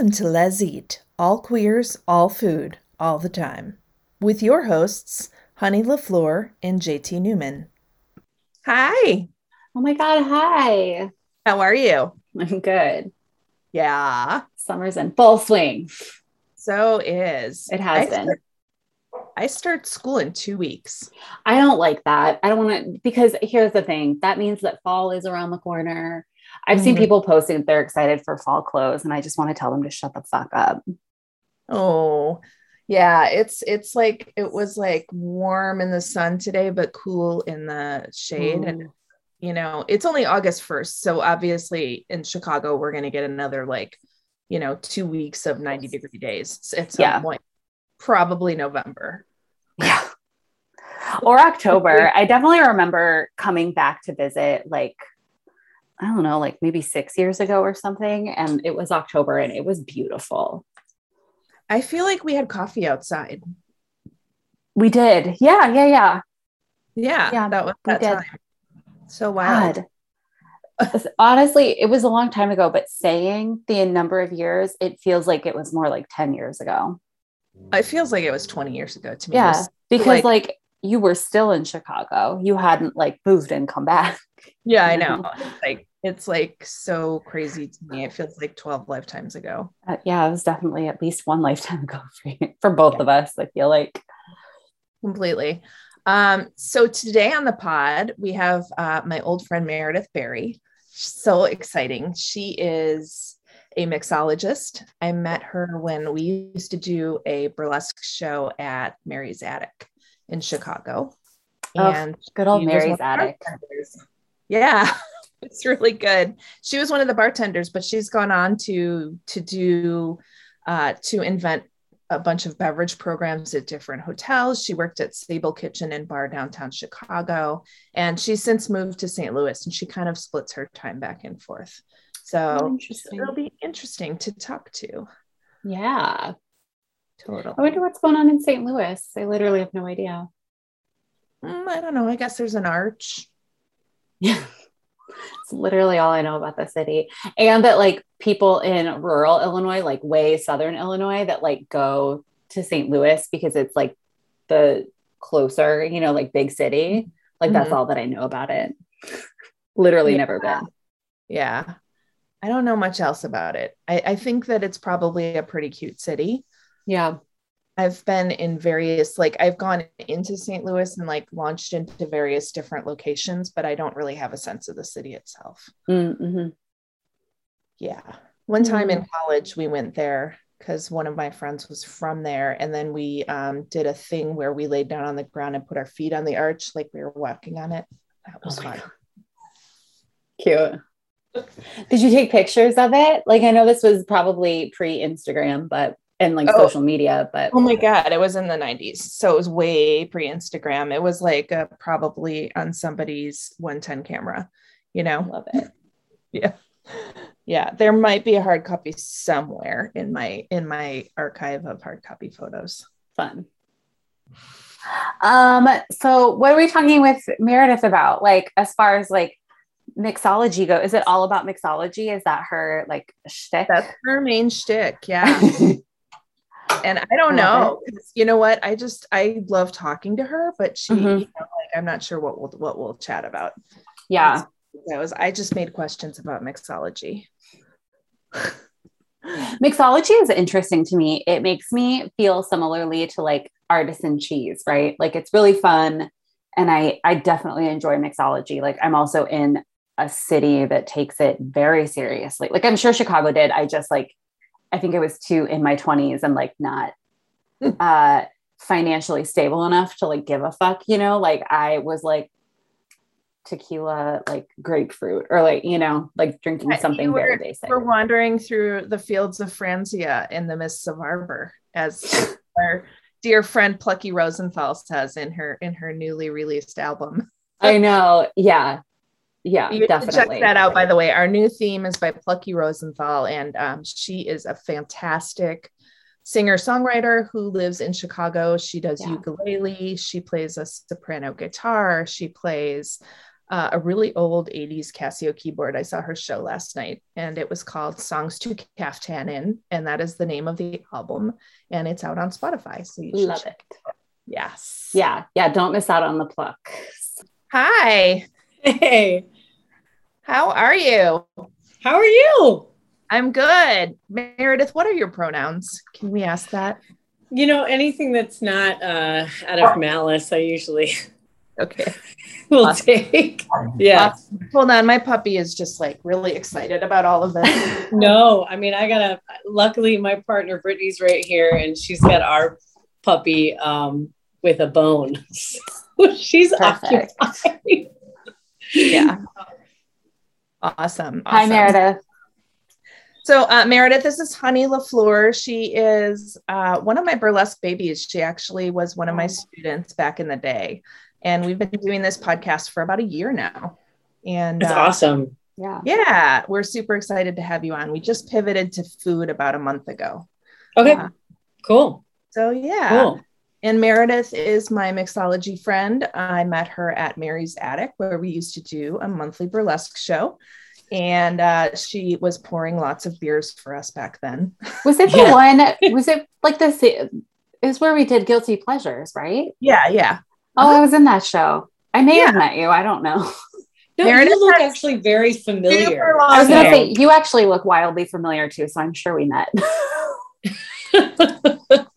Welcome to Les Eat, all queers, all food, all the time, with your hosts, Honey LaFleur and JT Newman. Hi, Oh my God. Hi. how are you? I'm good. Yeah, Summer's in full swing. so is. It has I been. Start, I start school in two weeks. I don't like that. I don't want to, because here's the thing that means that fall is around the corner. I've seen Mhm. people posting that they're excited for fall clothes, and I just want to tell them to shut the fuck up. Oh, yeah, it's it's like it was like warm in the sun today, but cool in the shade. And Mm. you know, it's only August 1st. So obviously in Chicago, we're gonna get another like, you know, two weeks of 90 degree days at some Yeah. point. Probably November. Yeah. Or October. I definitely remember coming back to visit, like, I don't know, like maybe six years ago or something. And it was October and it was beautiful. I feel like we had coffee outside. We did. Yeah. Yeah. Yeah. Yeah, Yeah, that was that time. So wild. God. Honestly, it was a long time ago, but saying the number of years, it feels like it was more like 10 years ago. It feels like it was 20 years ago to me. Yeah. Because like- like, you were still in Chicago. You hadn't like moved and come back. yeah, I know? Like it's like so crazy to me. It feels like 12 lifetimes ago. Uh, yeah, it was definitely at least one lifetime ago for, you- for both of us. I feel like. completely. Um, so today on the pod, we have uh, my old friend Meredith Berry. So exciting. She is a mixologist. I met her when we used to do a burlesque show at Mary's Attic in Chicago. Oh, And Good old she was one Mary's attic. Yeah, it's really good. She was one of the bartenders, but she's gone on to to do uh, to invent a bunch of beverage programs at different hotels. She worked at Sable Kitchen and Bar downtown Chicago, and she's since moved to St. Louis, and she kind of splits her time back and forth. So it'll be interesting to talk to. Yeah. Totally. I wonder what's going on in St. Louis. I literally have no idea. Mm, I don't know. I guess there's an arch. Yeah. It's literally all I know about the city. And that like people in rural Illinois, like way southern Illinois, that like go to St. Louis because it's like the closer, you know, like big city. Like that's Mhm. all that I know about it. literally Yeah. never been. Yeah. I don't know much else about it. I, I think that it's probably a pretty cute city. Yeah. I've been in various, like, I've gone into St. Louis and like launched into various different locations, but I don't really have a sense of the city itself. Mm-hmm. Yeah. One time in college, we went there because one of my friends was from there. And then we um, did a thing where we laid down on the ground and put our feet on the arch, like we were walking on it. That was Oh fun. Cute. Did you take pictures of it? Like I know this was probably pre-Instagram, but and like Oh. social media, but Oh my God, it was in the 90s. So it was way pre Instagram. It was like uh, probably on somebody's 110 camera, you know? love it. Yeah. Yeah. There might be a hard copy somewhere in my in my archive of hard copy photos. Fun. Um, so what are we talking with Meredith about? Like as far as like mixology go, is it all about mixology? Is that her like shtick? That's her main shtick. Yeah. and I don't know. You know what? I just I love talking to her, but she, Mhm. you know, like I'm not sure what we'll what we'll chat about. yeah. That was I just made questions about mixology. Mixology is interesting to me. It makes me feel similarly to like artisan cheese, right? Like it's really fun. And I I definitely enjoy mixology. Like I'm also in a city that takes it very seriously. Like I'm sure Chicago did. I just like I think I was too in my 20s and like not uh financially stable enough to like give a fuck, you know? Like I was like tequila like grapefruit or like, you know, like drinking Yeah, something you very were- basic. We're wandering through the fields of Franzia in the mists of Arbor, as our dear friend Plucky Rosenthal says in her in her newly released album. I know. Yeah. Yeah, You definitely. check that out, by the way. Our new theme is by Plucky Rosenthal, and um, she is a fantastic singer songwriter who lives in Chicago. She does Yeah. ukulele, she plays a soprano guitar, she plays uh, a really old 80s Casio keyboard. I saw her show last night and it was called Songs to Caftan In, and that is the name of the album. And it's out on Spotify. So you love it. Yes. Yeah. Yeah. Don't miss out on the pluck. Hi. Hey. How are you? How are you? I'm good. Meredith, what are your pronouns? Can we ask that? You know, anything that's not uh, out of malice, I usually Okay. will awesome. take. Yeah. Awesome. Hold on. My puppy is just like really excited about all of this. no, I mean, I gotta, luckily, my partner Brittany's right here and she's got our puppy um, with a bone. she's Perfect. occupied. Yeah. Awesome. awesome. Hi, Meredith. So, uh, Meredith, this is Honey LaFleur. She is uh, one of my burlesque babies. She actually was one of my students back in the day. And we've been doing this podcast for about a year now. And it's uh, awesome. Yeah. Yeah. We're super excited to have you on. We just pivoted to food about a month ago. Okay. Uh, cool. So, yeah. Cool. And Meredith is my mixology friend. I met her at Mary's Attic, where we used to do a monthly burlesque show and uh, she was pouring lots of beers for us back then. Was it the yeah. one? Was it like this? Is where we did guilty pleasures, right? Yeah, yeah. Oh, uh-huh. I was in that show. I may yeah. have met you. I don't know. No, Meredith you look actually very familiar. I was going to say you actually look wildly familiar too, so I'm sure we met.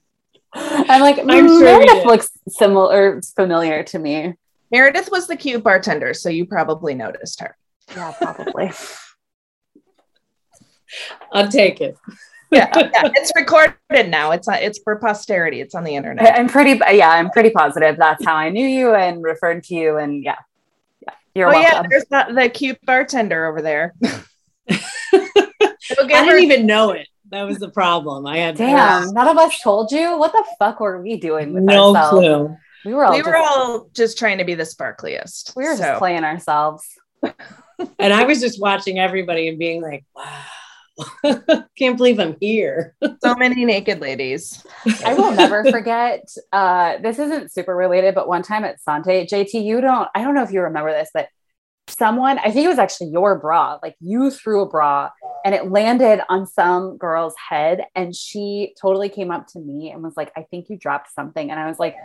I'm like I'm sure Meredith looks similar, familiar to me. Meredith was the cute bartender, so you probably noticed her. Yeah, probably. I'll take it. yeah, yeah, it's recorded now. It's uh, it's for posterity. It's on the internet. I'm pretty yeah, I'm pretty positive that's how I knew you and referred to you and yeah. Yeah. You're oh, welcome. yeah, there's the, the cute bartender over there. I didn't even know it. That was the problem. I had damn. None of us told you. What the fuck were we doing with no ourselves? clue. We were all we just, were all just trying to be the sparkliest. We were so. just playing ourselves and I was just watching everybody and being like, wow, can't believe I'm here. so many naked ladies. I will never forget. Uh, this isn't super related, but one time at Sante, JT, you don't, I don't know if you remember this, but someone, I think it was actually your bra, like you threw a bra and it landed on some girl's head. And she totally came up to me and was like, I think you dropped something. And I was like,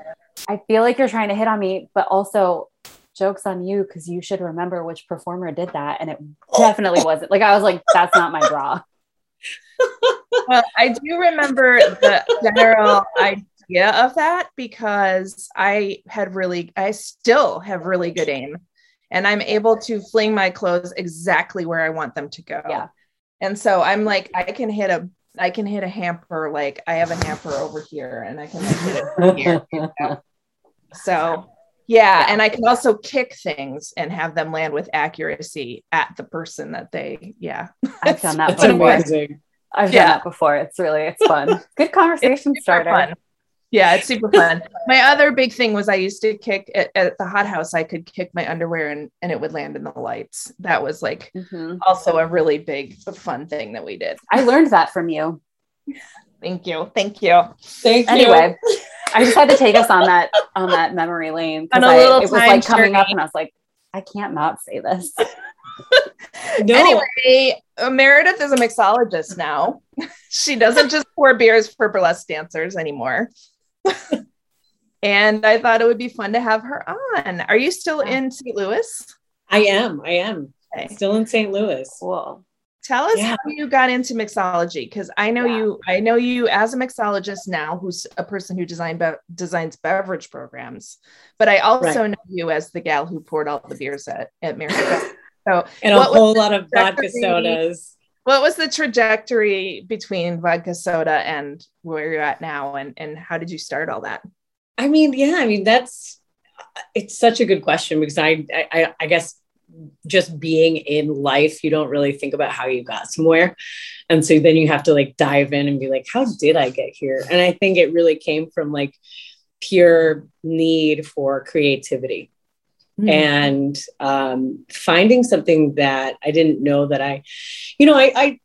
I feel like you're trying to hit on me, but also joke's on you because you should remember which performer did that. And it definitely wasn't like I was like, that's not my bra. well, I do remember the general idea of that because I had really, I still have really good aim and I'm able to fling my clothes exactly where I want them to go. Yeah. And so I'm like, I can hit a, I can hit a hamper. Like I have a hamper over here and I can like, hit it from here. You know? So yeah, and I can also kick things and have them land with accuracy at the person that they. Yeah, I've done that. before. amazing. I've yeah. done that before. It's really it's fun. Good conversation starter. Fun. Yeah, it's super fun. my other big thing was I used to kick at, at, the hot house. I could kick my underwear and and it would land in the lights. That was like mm-hmm. also a really big fun thing that we did. I learned that from you. Thank you. Thank you. Thank you. Anyway, I just had to take us on that on that memory lane because it was like coming journey. up, and I was like, I can't not say this. no. Anyway, Meredith is a mixologist now. she doesn't just pour beers for burlesque dancers anymore. And I thought it would be fun to have her on. Are you still in St. Louis? I am. I am. Okay. Still in St. Louis. Cool. Tell us yeah. how you got into mixology because I know yeah. you I know you as a mixologist now who's a person who designed be- designs beverage programs but I also right. know you as the gal who poured all the beers at at America. So and a whole lot of vodka sodas. What was the trajectory between vodka soda and where you're at now and and how did you start all that? I mean, yeah, I mean that's it's such a good question because I I, I guess just being in life, you don't really think about how you got somewhere. And so then you have to like dive in and be like, how did I get here? And I think it really came from like pure need for creativity. Mm-hmm. And um, finding something that I didn't know that I, you know, I, I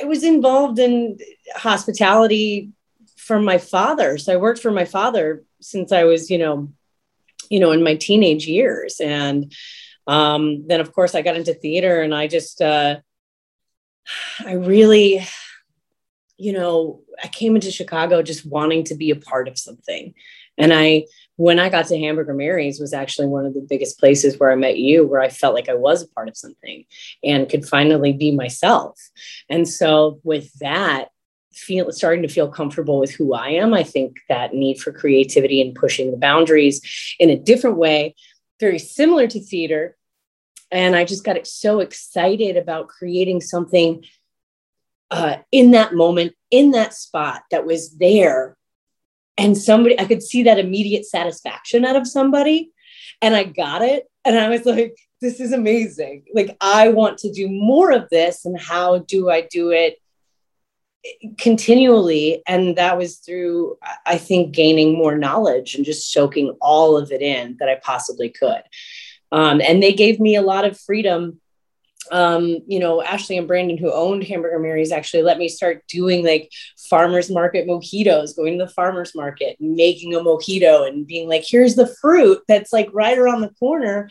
I was involved in hospitality from my father. So I worked for my father since I was, you know, you know, in my teenage years. And Um, then, of course, I got into theater and I just, uh, I really, you know, I came into Chicago just wanting to be a part of something. And I, when I got to Hamburger Mary's was actually one of the biggest places where I met you, where I felt like I was a part of something and could finally be myself. And so with that, feel starting to feel comfortable with who I am, I think that need for creativity and pushing the boundaries in a different way, very similar to theater. And I just got so excited about creating something uh, in that moment, in that spot that was there and somebody i could see that immediate satisfaction out of somebody. And i got it. And i was like this is amazing. Like i want to do more of this. And how do i do it continually? And that was through i think gaining more knowledge and just soaking all of it in that i possibly could. Um, and they gave me a lot of freedom um, you know, Ashley and Brandon, who owned Hamburger Mary's, actually let me start doing like farmers market mojitos, going to the farmers market, making a mojito and being like, here's the fruit that's like right around the corner.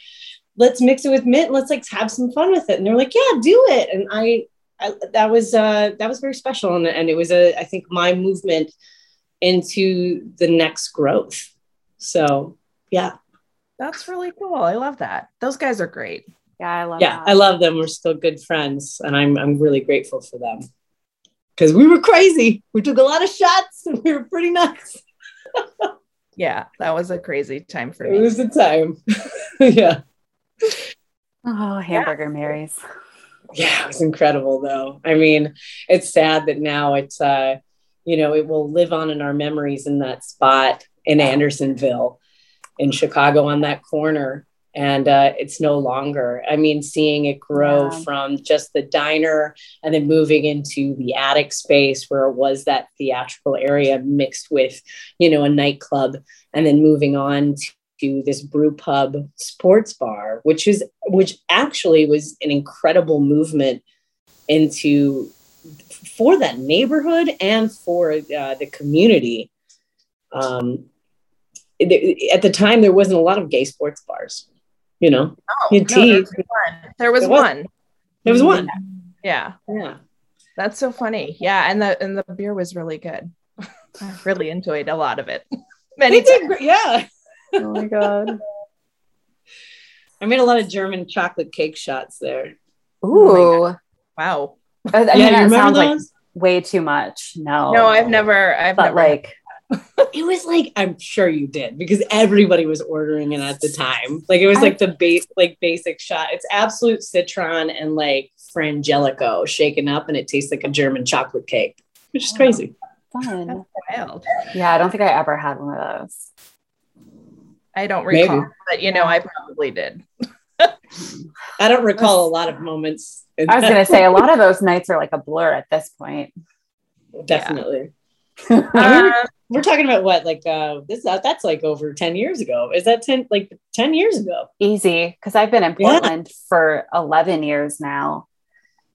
Let's mix it with mint. Let's like have some fun with it. And they're like, yeah, do it. And I, I that was uh, that was very special, and, and it was a I think my movement into the next growth. So yeah, that's really cool. I love that. Those guys are great. Yeah, I love yeah, that. I love them. We're still good friends, and I'm I'm really grateful for them because we were crazy. We took a lot of shots, and we were pretty nuts. yeah, that was a crazy time for me. It was a time. yeah. Oh, hamburger yeah. Marys. Yeah, it was incredible though. I mean, it's sad that now it's uh, you know, it will live on in our memories in that spot in Andersonville in Chicago on that corner and uh, it's no longer i mean seeing it grow yeah. from just the diner and then moving into the attic space where it was that theatrical area mixed with you know a nightclub and then moving on to this brew pub sports bar which is which actually was an incredible movement into for that neighborhood and for uh, the community um, at the time there wasn't a lot of gay sports bars you know, oh, no, there was one. There was, one. There was one. Yeah. Yeah. That's so funny. Yeah, and the and the beer was really good. I really enjoyed a lot of it. Many times. Yeah. Oh my god. I made a lot of German chocolate cake shots there. Oh Ooh. Oh wow. I, I yeah, that sounds those? like way too much. No. No, I've never I've but never like it was like I'm sure you did because everybody was ordering it at the time. Like it was like the base, like basic shot. It's Absolut citron and like frangelico shaken up, and it tastes like a German chocolate cake, which is crazy. Fun. wild. Yeah, I don't think I ever had one of those. I don't recall, Maybe. but you know, I probably did. I don't recall a lot of moments. I was going to say a lot of those nights are like a blur at this point. Definitely. Yeah. I we're talking about what like uh this uh, that's like over 10 years ago. Is that 10 like 10 years ago? Easy because i've been in portland yeah. for 11 years now.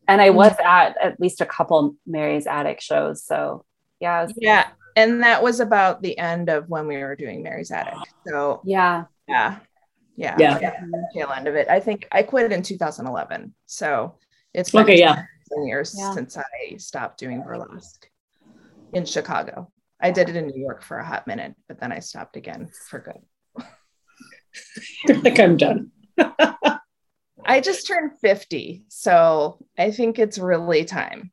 And i was at at least a couple mary's attic shows so yeah was- yeah and that was about the end of when we were doing mary's attic so. Yeah. Yeah yeah yeah, yeah. tail end of it. I think i quit in 2011 so it's okay yeah. years yeah. since i stopped doing burlesque in chicago I did it in New York for a hot minute, but then I stopped again for good. You're like, I'm done. I just turned 50. So I think it's really time.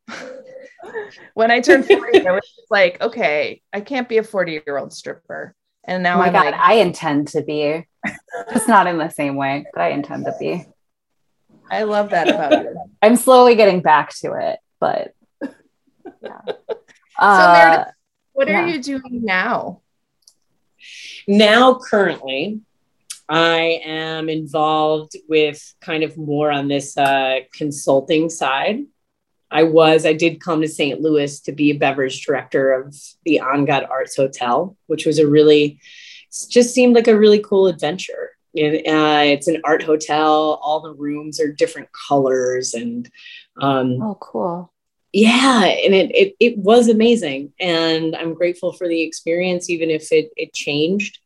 when I turned 40, I was like, okay, I can't be a 40 year old stripper. And now oh my I'm God, like, I intend to be, just not in the same way, but I intend to be. I love that about you. I'm slowly getting back to it, but yeah. Uh, so Meredith, what are yeah. you doing now? Now, currently, I am involved with kind of more on this uh, consulting side. I was, I did come to St. Louis to be a beverage director of the Angad Arts Hotel, which was a really, just seemed like a really cool adventure. And, uh, it's an art hotel. All the rooms are different colors and um, oh, cool yeah and it, it it was amazing and i'm grateful for the experience even if it it changed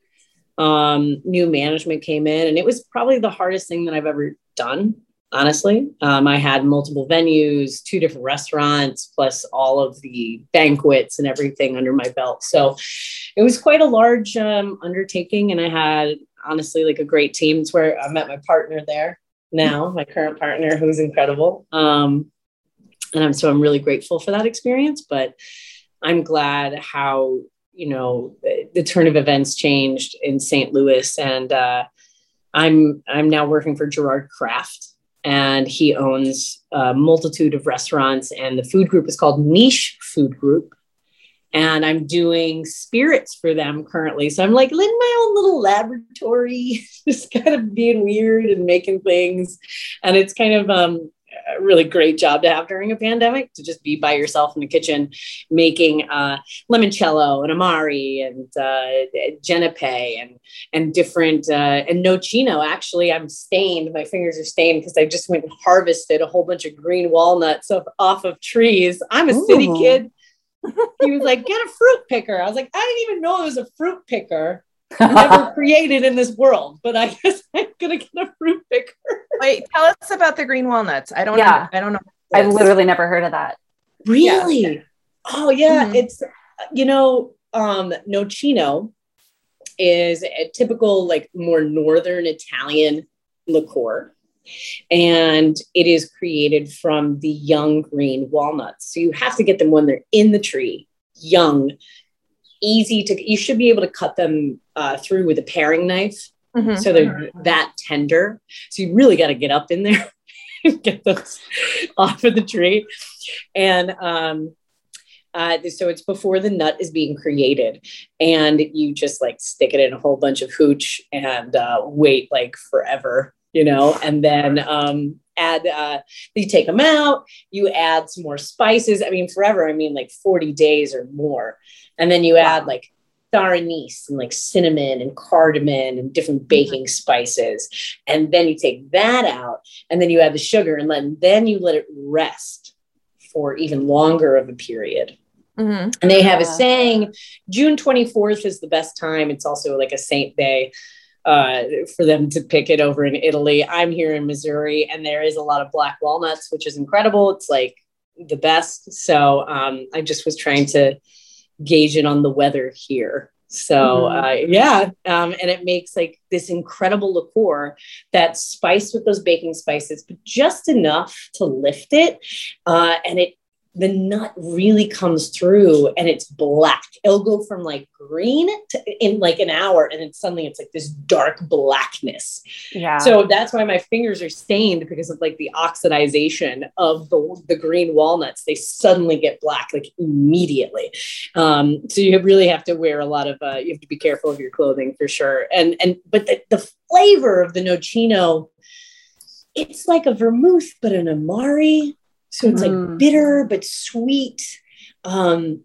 Um, new management came in, and it was probably the hardest thing that I've ever done. Honestly, um, I had multiple venues, two different restaurants, plus all of the banquets and everything under my belt. So it was quite a large um, undertaking, and I had honestly like a great team. It's where I met my partner there now, my current partner, who's incredible. Um, and I'm so I'm really grateful for that experience. But I'm glad how you know the, the turn of events changed in St. Louis, and uh, I'm I'm now working for Gerard Craft, and he owns a multitude of restaurants, and the food group is called Niche Food Group. And I'm doing spirits for them currently. So I'm like in my own little laboratory, just kind of being weird and making things. And it's kind of um, a really great job to have during a pandemic to just be by yourself in the kitchen making uh, limoncello and amari and uh, genepe and and different uh, and nocino. Actually, I'm stained. My fingers are stained because I just went and harvested a whole bunch of green walnuts off, off of trees. I'm a Ooh. city kid. he was like, "Get a fruit picker." I was like, "I didn't even know it was a fruit picker." Never created in this world, but I guess I'm gonna get a fruit picker. Wait, tell us about the green walnuts. I don't yeah. know. I don't know. I've literally never heard of that. Really? Yeah. Oh yeah. Mm-hmm. It's you know, um nocino is a typical like more northern Italian liqueur. And it is created from the young green walnuts. So you have to get them when they're in the tree, young, easy to, you should be able to cut them uh, through with a paring knife. Mm-hmm. So they're mm-hmm. that tender. So you really got to get up in there and get those off of the tree. And um, uh, so it's before the nut is being created, and you just like stick it in a whole bunch of hooch and uh, wait like forever, you know, and then um, add uh, you take them out, you add some more spices. I mean, forever. I mean, like forty days or more, and then you wow. add like star anise and like cinnamon and cardamom and different mm-hmm. baking mm-hmm. spices. And then you take that out and then you add the sugar and then, then you let it rest for even longer of a period. Mm-hmm. And they have a saying June 24th is the best time. It's also like a saint day uh, for them to pick it over in Italy. I'm here in Missouri and there is a lot of black walnuts, which is incredible. It's like the best. So um, I just was trying to gauge it on the weather here. So mm-hmm. uh, yeah, um, and it makes like this incredible liqueur that's spiced with those baking spices, but just enough to lift it, uh, and it the nut really comes through and it's black. It'll go from like green to in like an hour and then suddenly it's like this dark blackness. Yeah. So that's why my fingers are stained because of like the oxidization of the, the green walnuts. They suddenly get black like immediately. Um, so you really have to wear a lot of, uh, you have to be careful of your clothing for sure. And, and, but the, the flavor of the nocino, it's like a vermouth, but an amari so it's mm. like bitter but sweet. Um,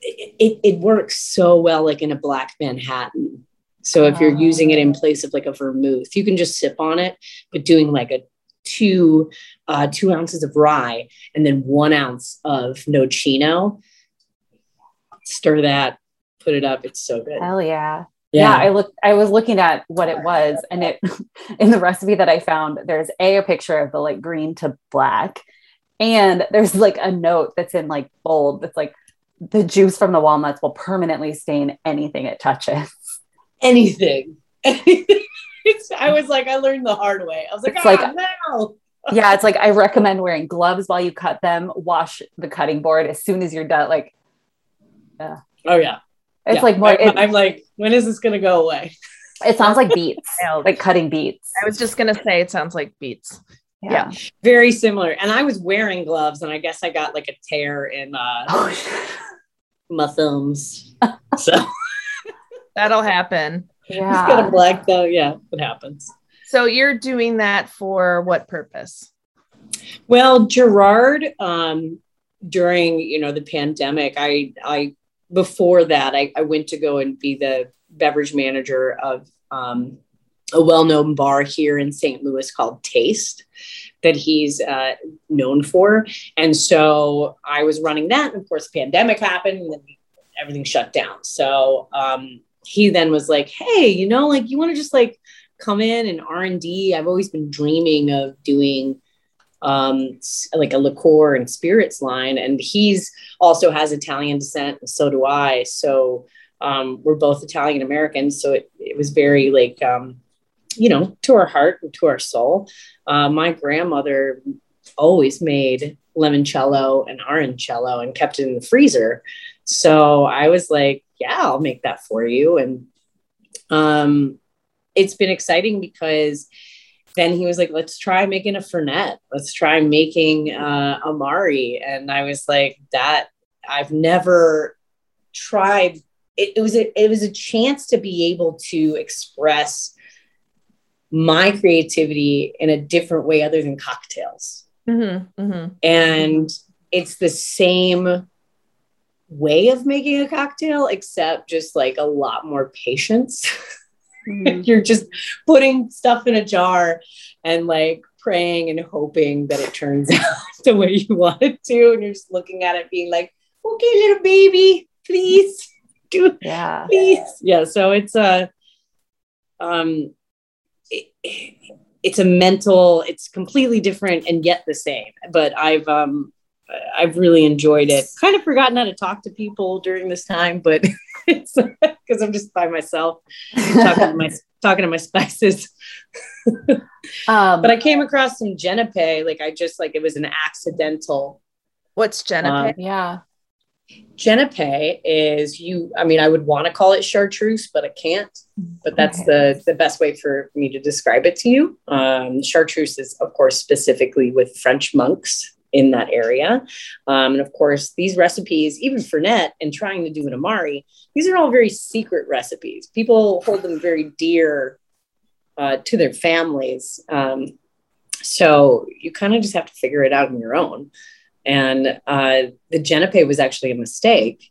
it, it, works so well like in a black Manhattan. So if you're using it in place of like a vermouth, you can just sip on it, but doing like a two uh, two ounces of rye and then one ounce of nocino. Stir that, put it up. It's so good. Hell yeah. Yeah. yeah. I looked I was looking at what it was and it in the recipe that I found there's a a picture of the like green to black and there's like a note that's in like bold that's like the juice from the walnuts will permanently stain anything it touches. Anything. I was like, I learned the hard way. I was like, it's oh, like ah, no. yeah, it's like I recommend wearing gloves while you cut them. Wash the cutting board as soon as you're done. Like, yeah. Oh yeah. It's yeah. like more. I'm, I'm like, when is this gonna go away? It sounds like beets, like cutting beets. I was just gonna say it sounds like beets yeah. yeah. very similar. And i was wearing gloves and i guess i got like a tear in uh oh, my thumbs. So that'll happen. Yeah. Got a black though yeah it happens. So you're doing that for what purpose? Well gerard um during you know the pandemic i i before that I, I went to go and be the beverage manager of um, a well-known bar here in St. Louis called Taste that he's uh, known for. And so I was running that, and of course, pandemic happened, and everything shut down. So um, he then was like, Hey, you know, like you want to just like come in and R&D. I've always been dreaming of doing um, like a liqueur and spirits line. And he's also has Italian descent, and so do I. So um, we're both Italian Americans. So it, it was very like, um, you know, to our heart and to our soul. Uh, my grandmother always made limoncello and orangello and kept it in the freezer. So I was like, yeah, I'll make that for you. And um, it's been exciting because then he was like, let's try making a Fernet. Let's try making uh, Amari. And I was like, that I've never tried. It, it was a, it was a chance to be able to express my creativity in a different way other than cocktails. Mm-hmm, mm-hmm. And it's the same way of making a cocktail, except just like a lot more patience. Mm-hmm. You're just putting stuff in a jar and like praying and hoping that it turns out the way you want it to. And you're just looking at it being like, okay, little baby, please do yeah. please. Yeah. So it's a um it, it's a mental, it's completely different and yet the same. But I've um I've really enjoyed it. Kind of forgotten how to talk to people during this time, but it's because I'm just by myself talking to my talking to my spices. um, but I came across some Genepe, like I just like it was an accidental. What's Genepe? Um, yeah. Genepe is you, I mean, I would want to call it chartreuse, but I can't. But that's okay. the the best way for me to describe it to you. Um, chartreuse is, of course, specifically with French monks in that area. Um, and of course, these recipes, even Fernet and trying to do an Amari, these are all very secret recipes. People hold them very dear uh, to their families. Um, so you kind of just have to figure it out on your own. And uh, the Genepe was actually a mistake.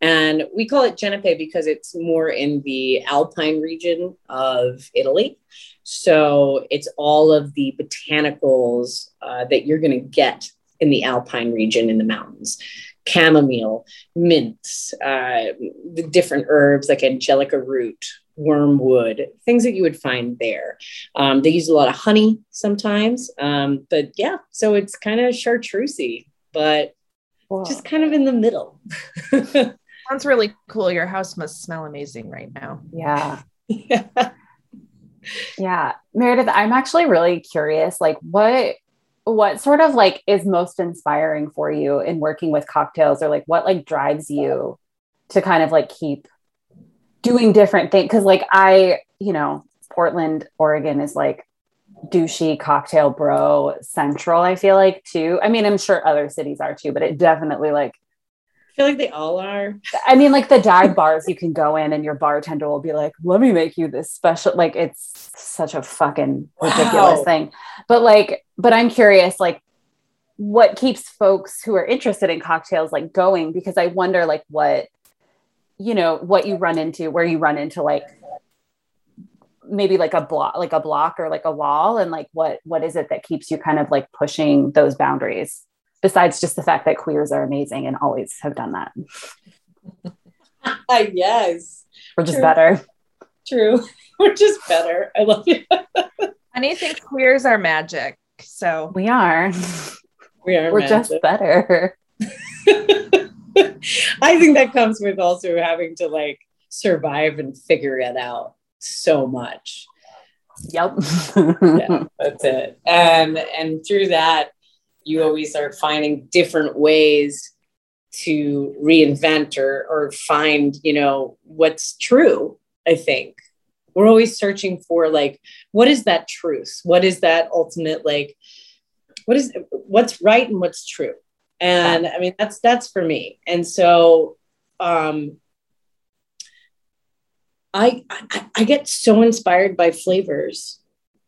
And we call it Genepe because it's more in the Alpine region of Italy. So it's all of the botanicals uh, that you're going to get in the Alpine region in the mountains chamomile, mints, uh, the different herbs like angelica root, wormwood, things that you would find there. Um, they use a lot of honey sometimes. Um, but yeah, so it's kind of chartreusey, but Whoa. just kind of in the middle. Sounds really cool. Your house must smell amazing right now. Yeah. yeah. Yeah. Meredith, I'm actually really curious. Like, what what sort of like is most inspiring for you in working with cocktails or like what like drives you to kind of like keep doing different things because like i you know portland oregon is like douchey cocktail bro central i feel like too i mean i'm sure other cities are too but it definitely like I feel like they all are. I mean, like the dive bars you can go in and your bartender will be like, let me make you this special. Like it's such a fucking ridiculous wow. thing. But like, but I'm curious, like, what keeps folks who are interested in cocktails like going? Because I wonder, like, what, you know, what you run into, where you run into like maybe like a block like a block or like a wall and like what what is it that keeps you kind of like pushing those boundaries besides just the fact that queers are amazing and always have done that. yes. We're just True. better. True. We're just better. I love it. Honey thinks queers are magic. So we are. We are. We're magic. just better. I think that comes with also having to like survive and figure it out so much. Yep. yeah, that's it. And and through that, you always are finding different ways to reinvent or or find you know what's true i think we're always searching for like what is that truth what is that ultimate like what is what's right and what's true and i mean that's that's for me and so um I, I, I get so inspired by flavors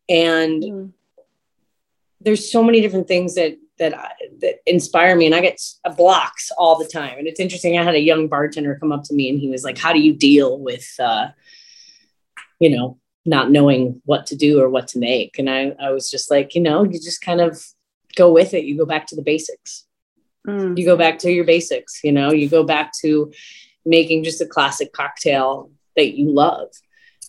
and mm. there's so many different things that that I, that inspire me and I get blocks all the time. And it's interesting I had a young bartender come up to me and he was like how do you deal with uh you know not knowing what to do or what to make? And I I was just like you know you just kind of go with it. You go back to the basics. Mm. you go back to your basics you know? You go back to making just a classic cocktail that you love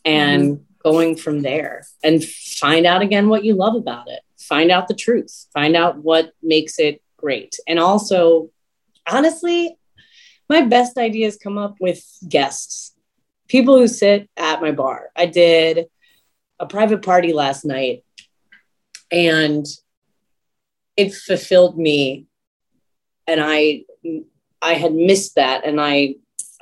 and mm-hmm. going from there and find out again what you love about it. Find out the truth. Find out what makes it great. And also honestly my best ideas come up with guests people who sit at my bar. I did a private party last night and it fulfilled me and i i had missed that and i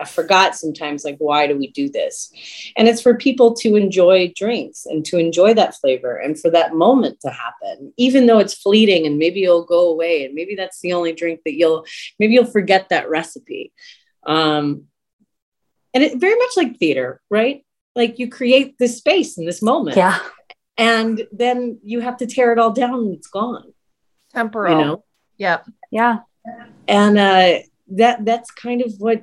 I forgot sometimes like why do we do this? And it's for people to enjoy drinks and to enjoy that flavor and for that moment to happen, even though it's fleeting and maybe it'll go away and maybe that's the only drink that you'll maybe you'll forget that recipe. Um, and it very much like theater, right? Like you create this space in this moment. Yeah. And then you have to tear it all down and it's gone. Temporal. You know? Yep. Yeah. And uh that that's kind of what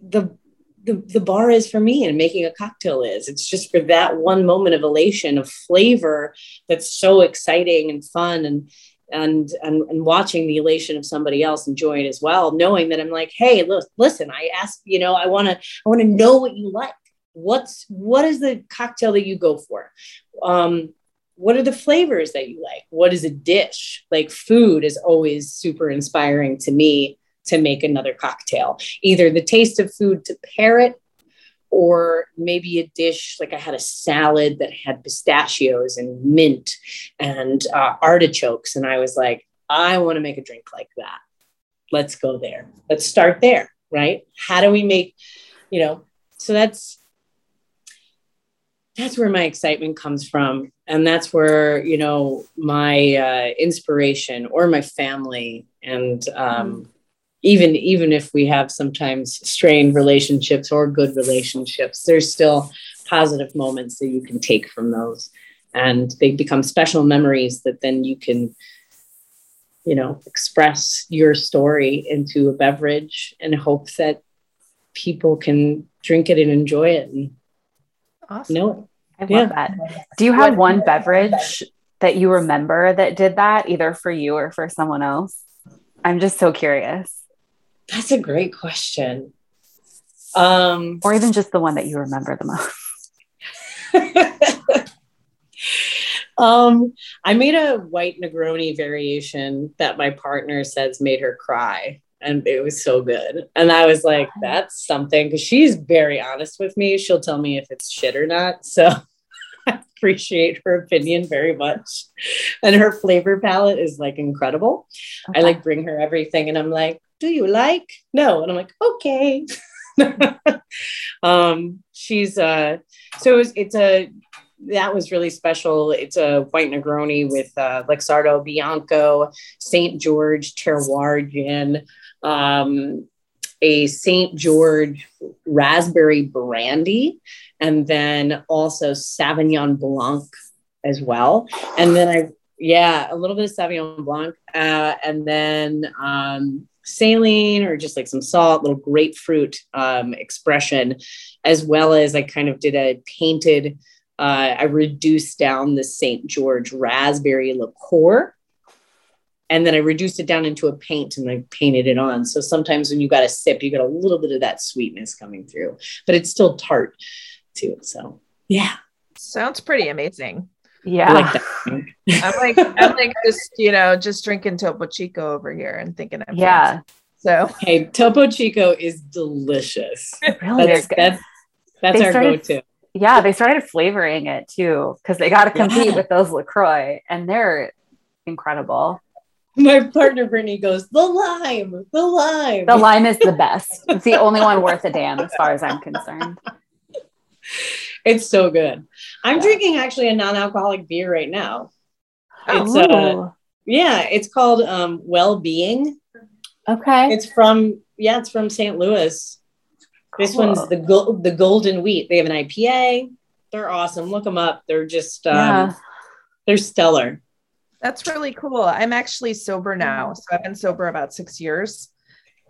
the the, the bar is for me and making a cocktail is. It's just for that one moment of elation of flavor that's so exciting and fun and and and, and watching the elation of somebody else enjoy it as well knowing that i'm like hey look listen i ask you know i want to i want to know what you like. What's what is the cocktail that you go for? Um what are the flavors that you like? What is a dish? Like food is always super inspiring to me to make another cocktail. Either the taste of food to pair it, or maybe a dish like I had a salad that had pistachios and mint and uh, artichokes. And I was like, I want to make a drink like that. Let's go there. Let's start there, right? How do we make, you know, so that's that's where my excitement comes from and that's where you know my uh, inspiration or my family and um, even even if we have sometimes strained relationships or good relationships there's still positive moments that you can take from those and they become special memories that then you can you know express your story into a beverage and hope that people can drink it and enjoy it and awesome. know it. I love yeah. that. Do you have one beverage that you remember that did that either for you or for someone else? I'm just so curious. That's a great question. Um, or even just the one that you remember the most. um, I made a white Negroni variation that my partner says made her cry. And it was so good. And I was like, that's something because she's very honest with me. She'll tell me if it's shit or not. So I appreciate her opinion very much. And her flavor palette is like incredible. Okay. I like bring her everything and I'm like, do you like? No. And I'm like, okay. um, she's uh so it's, it's a that was really special. It's a white Negroni with uh, Luxardo Bianco, St. George Terroir Gin, um, a St. George Raspberry Brandy, and then also Sauvignon Blanc as well. And then I, yeah, a little bit of Sauvignon Blanc, uh, and then um, saline or just like some salt, little grapefruit um, expression, as well as I kind of did a painted, uh, I reduced down the St. George raspberry liqueur. And then I reduced it down into a paint and I painted it on. So sometimes when you got a sip, you get a little bit of that sweetness coming through, but it's still tart too. So yeah. Sounds pretty amazing. Yeah. Like I'm like, I'm like just, you know, just drinking Topo Chico over here and thinking I'm yeah. Fancy. So hey, Topo Chico is delicious. really that's, that's, that's our started, go-to. Yeah, they started flavoring it too because they got to compete yeah. with those Lacroix, and they're incredible. My partner Brittany goes, the lime, the lime. The lime is the best. It's the only one worth a damn, as far as I'm concerned. It's so good. I'm yeah. drinking actually a non-alcoholic beer right now. It's uh, yeah, it's called um, Well Being. Okay. It's from yeah, it's from St. Louis. Cool. This one's the gold the Golden Wheat. They have an IPA. They're awesome. Look them up. They're just um, yeah. they're stellar. That's really cool. I'm actually sober now. So I've been sober about six years.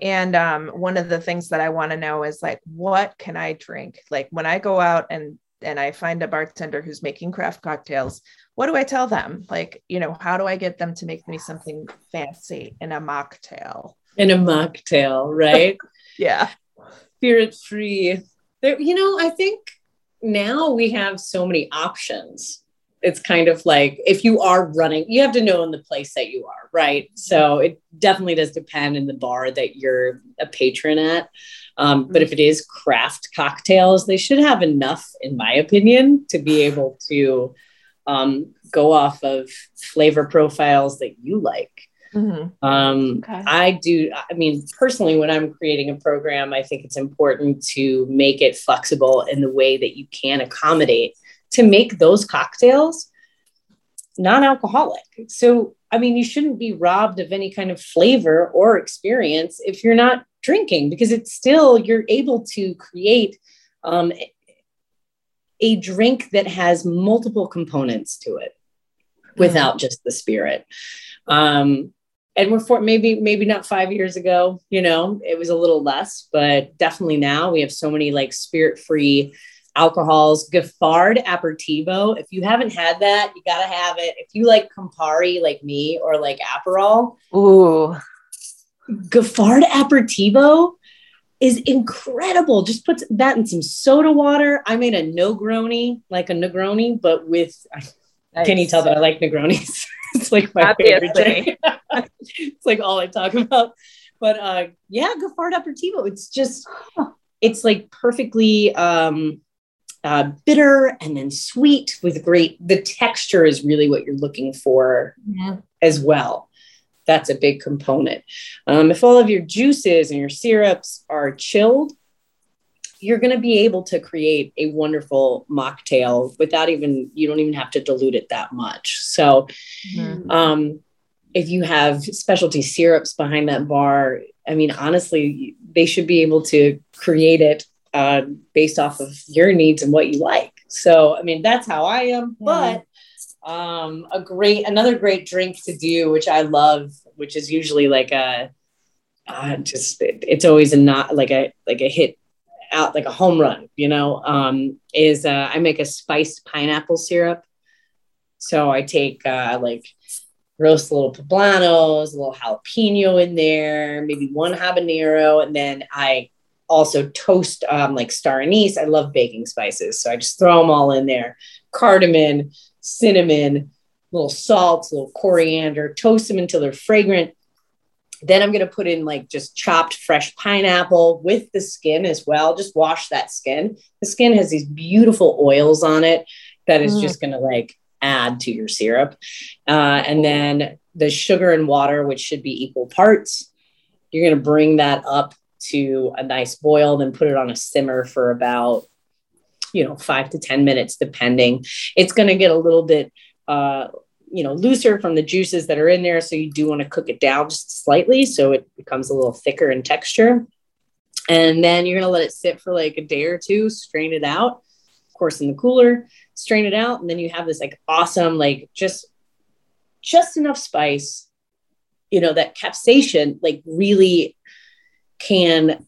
And um, one of the things that I want to know is like, what can I drink? Like when I go out and and I find a bartender who's making craft cocktails, what do I tell them? Like, you know, how do I get them to make me something fancy in a mocktail? In a mocktail, right? yeah. Spirit free. There, you know, I think now we have so many options it's kind of like if you are running, you have to know in the place that you are, right? So it definitely does depend in the bar that you're a patron at. Um, but if it is craft cocktails, they should have enough, in my opinion, to be able to um, go off of flavor profiles that you like. Mm-hmm. Um, okay. I do, I mean, personally, when I'm creating a program, I think it's important to make it flexible in the way that you can accommodate to make those cocktails non-alcoholic. So, I mean, you shouldn't be robbed of any kind of flavor or experience if you're not drinking, because it's still you're able to create um, a drink that has multiple components to it without just the spirit. Um, and we're for maybe maybe not five years ago, you know, it was a little less, but definitely now we have so many like spirit free alcohols, Giffard Aperitivo. If you haven't had that, you gotta have it. If you like Campari like me or like Aperol, ooh, Giffard Aperitivo is incredible. Just put that in some soda water. I made a Negroni, like a Negroni, but with nice. can you tell that I like Negronis? it's like my Obviously. favorite drink. it's like all I talk about. But uh yeah, Giffard Aperitivo. It's just it's like perfectly um uh, bitter and then sweet with great the texture is really what you're looking for yeah. as well that's a big component um, if all of your juices and your syrups are chilled you're going to be able to create a wonderful mocktail without even you don't even have to dilute it that much so mm-hmm. um, if you have specialty syrups behind that bar i mean honestly they should be able to create it uh, based off of your needs and what you like. So, I mean, that's how I am. But um, a great, another great drink to do, which I love, which is usually like a, uh, just it, it's always a not like a like a hit out like a home run, you know. Um, is uh, I make a spiced pineapple syrup. So I take uh, like roast a little poblanos, a little jalapeno in there, maybe one habanero, and then I also toast um, like star anise. I love baking spices. So I just throw them all in there cardamom, cinnamon, little salt, little coriander, toast them until they're fragrant. Then I'm going to put in like just chopped fresh pineapple with the skin as well. Just wash that skin. The skin has these beautiful oils on it that is mm. just going to like add to your syrup. Uh, and then the sugar and water, which should be equal parts. You're going to bring that up to a nice boil, then put it on a simmer for about, you know, five to 10 minutes, depending. It's going to get a little bit, uh, you know, looser from the juices that are in there. So you do want to cook it down just slightly so it becomes a little thicker in texture. And then you're going to let it sit for like a day or two, strain it out, of course, in the cooler, strain it out. And then you have this like awesome, like just, just enough spice, you know, that capsaicin like really can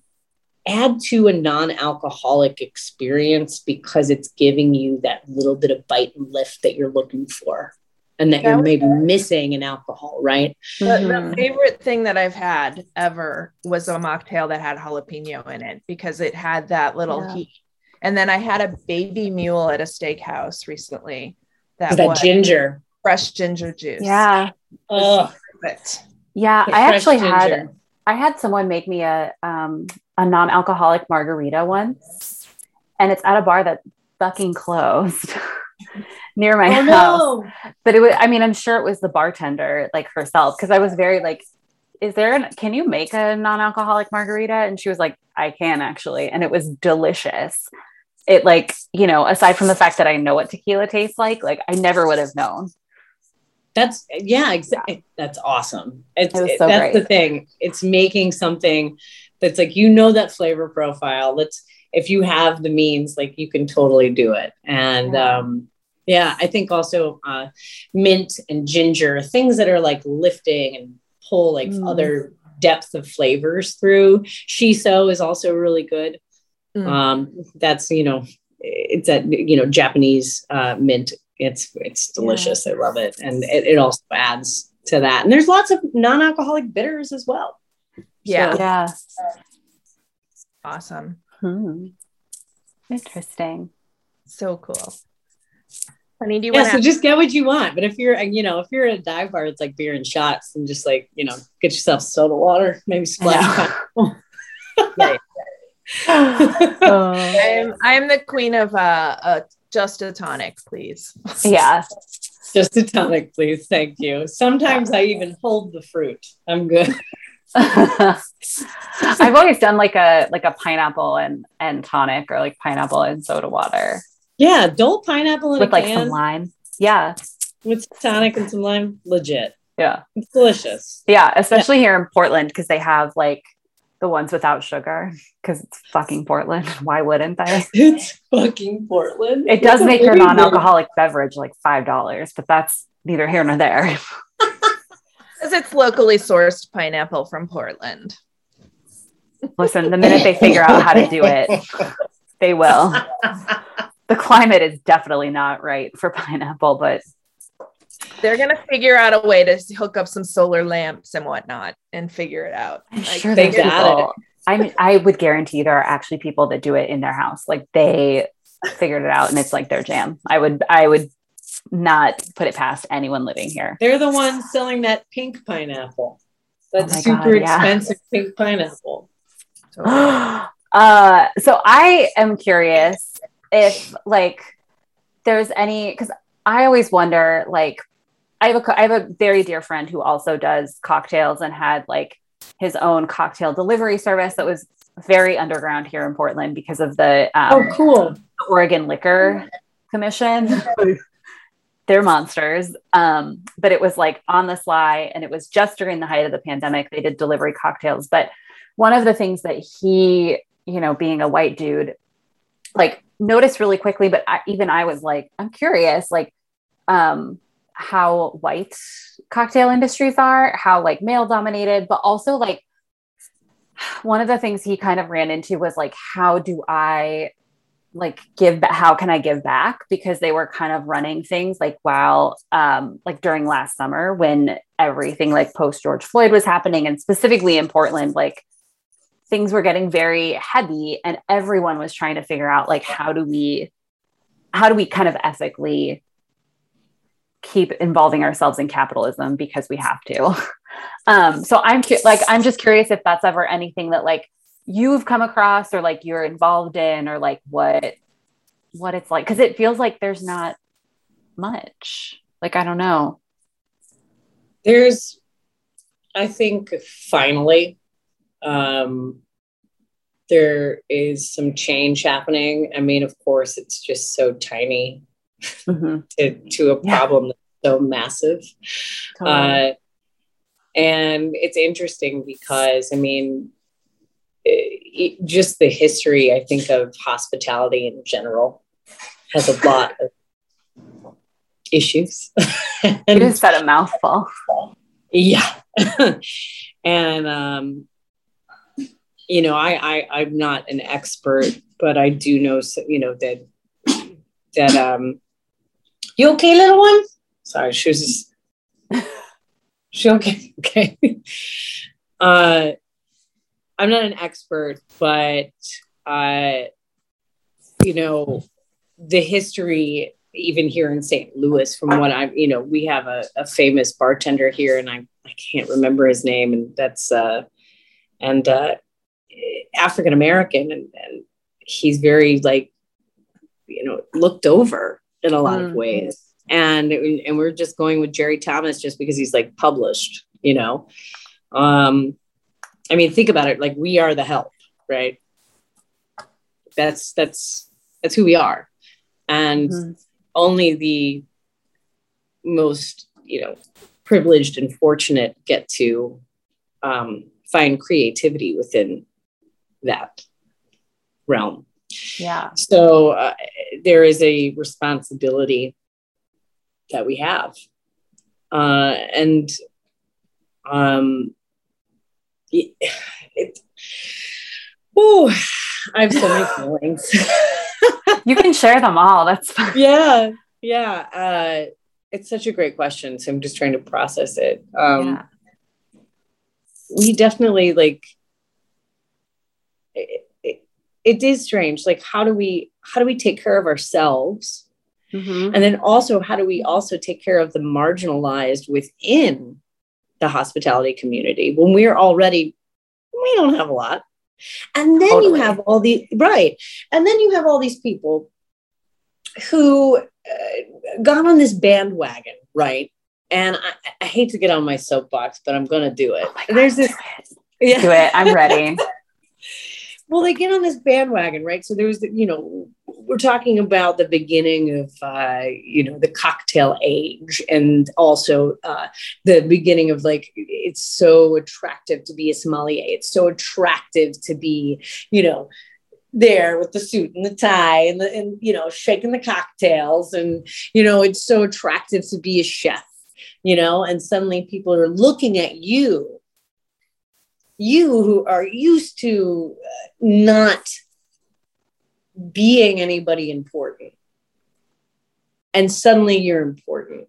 add to a non-alcoholic experience because it's giving you that little bit of bite and lift that you're looking for and that, you're maybe missing in alcohol, right? mm-hmm. the favorite thing that I've had ever was a mocktail that had jalapeno in it because it had that little yeah. heat. And then I had a baby mule at a steakhouse recently. That, that ginger, fresh ginger juice. Yeah. Oh, perfect. Yeah, I actually ginger. had I had someone make me a um, a non-alcoholic margarita once, and it's at a bar that fucking closed near my oh, house. No. But it was, I mean, I'm sure it was the bartender, like herself, because I was very like, "Is there? An, can you make a non-alcoholic margarita?" And she was like, "I can actually," and it was delicious. It like you know, aside from the fact that I know what tequila tastes like, like I never would have known. That's yeah, exactly. That's awesome. It's it so that's great. the thing. It's making something that's like you know that flavor profile. Let's if you have the means, like you can totally do it. And yeah. um yeah, I think also uh mint and ginger, things that are like lifting and pull like mm. other depth of flavors through. Shiso is also really good. Mm. Um that's you know it's that you know Japanese uh, mint it's it's delicious. Yeah. I love it, and it, it also adds to that. And there's lots of non-alcoholic bitters as well. Yeah, so, yeah, awesome. Hmm. Interesting. So cool. Honey, do you yeah, want so to? just get what you want. But if you're, you know, if you're at a dive bar, it's like beer and shots, and just like, you know, get yourself soda water, maybe splash. Yeah. I'm, I'm the queen of uh, uh, just a tonic, please. yeah. just a tonic, please. Thank you. Sometimes I even hold the fruit. I'm good. I've always done like a like a pineapple and and tonic or like pineapple and soda water Yeah, Dole pineapple in with a like can some lime. Yeah. with tonic and some lime. Legit. Yeah. It's delicious. Yeah, especially here in Portland because they have like the ones without sugar because it's fucking Portland. Why wouldn't they? It's fucking Portland. It does It's make your non-alcoholic beverage like five dollars, but that's neither here nor there. Because it's locally sourced pineapple from Portland. Listen, the minute they figure out how to do it, they will. The climate is definitely not right for pineapple, but They're gonna figure out a way to hook up some solar lamps and whatnot and figure it out. I'm Like, sure they there's got people. I mean, I would guarantee there are actually people that do it in their house. Like they figured it out and it's like their jam. I would, I would not put it past anyone living here. They're the ones selling that pink pineapple. That Oh super God, yeah. expensive pink pineapple. uh, so I am curious if like there's any because I always wonder like I have a I have a very dear friend who also does cocktails and had like his own cocktail delivery service that was very underground here in Portland because of the um, Oh, cool. Oregon Liquor Commission. They're monsters. Um, but it was like on the sly, and it was just during the height of the pandemic. They did delivery cocktails. But one of the things that he, you know, being a white dude, like noticed really quickly, but I, even I was like, I'm curious, like, um, how white cocktail industries are, how like male dominated, but also like one of the things he kind of ran into was like, how do I like give how can i give back? Because they were kind of running things like while um like during last summer when everything like post george floyd was happening and specifically in portland like things were getting very heavy and everyone was trying to figure out like how do we how do we kind of ethically keep involving ourselves in capitalism because we have to. Um so i'm cu- like i'm just curious if that's ever anything that like you've come across or like you're involved in or like what what it's like because it feels like there's not much. Like i don't know. There's, I think, finally, um, there is some change happening. I mean, of course, it's just so tiny Mhm. to, to a Yeah. problem that's so massive. Totally. Uh, and it's interesting because, I mean, it- it- just the history, I think, of hospitality in general has a lot of issues. you and, just said a mouthful yeah. and, um, you know, I, I, I'm not an expert, but I do know, you know, that, that, um, you okay, little one? Sorry, she was just, she okay? Okay. uh, I'm not an expert, but, uh, you know, the history, even here in St. Louis, from what I'm, you know, we have a, a famous bartender here, and I I can't remember his name, and that's uh, and uh, African American, and, and he's very like, you know, looked over in a lot of Mhm. ways, and and we're just going with Jerry Thomas just because he's like published, you know. Um, I mean, think about it. Like we are the help, right? That's that's that's who we are, and Mhm. only the most you know privileged and fortunate get to um, find creativity within that realm yeah so uh, there is a responsibility that we have uh, and um it, it Ooh, I have so many feelings. you can share them all that's fine yeah, yeah. Uh, it's such a great question. So I'm just trying to process it. Um, yeah We definitely like. It, it, it is strange. Like, how do we how do we take care of ourselves mm-hmm. and then also how do we also take care of the marginalized within the hospitality community when we're already we don't have a lot and then totally. you have all the right and then you have all these people who uh, got on this bandwagon right and I, I, hate to get on my soapbox but i'm gonna do it oh God, there's this yeah. do it i'm ready well they get on this bandwagon right? So there's you know we're talking about the beginning of uh, you know the cocktail age and also uh, the beginning of like it's so attractive to be a sommelier. It's so attractive to be you know there with the suit and the tie and the and you know shaking the cocktails. And you know it's so attractive to be a chef you know? And suddenly people are looking at you you who are used to uh, not being anybody important. And suddenly you're important.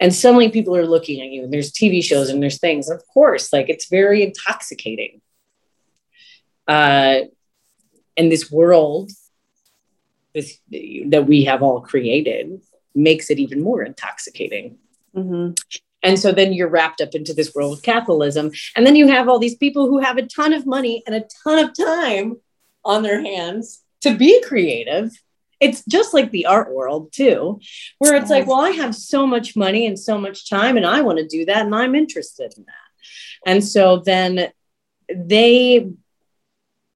And suddenly people are looking at you, and there's TV shows and there's things. Of course, like it's very intoxicating. Uh, and this world this, that we have all created makes it even more intoxicating. Mm-hmm. And so then you're wrapped up into this world of capitalism. And then you have all these people who have a ton of money and a ton of time on their hands to be creative. It's just like the art world, too, where it's like, well, I have so much money and so much time, and I want to do that, and I'm interested in that. And so then they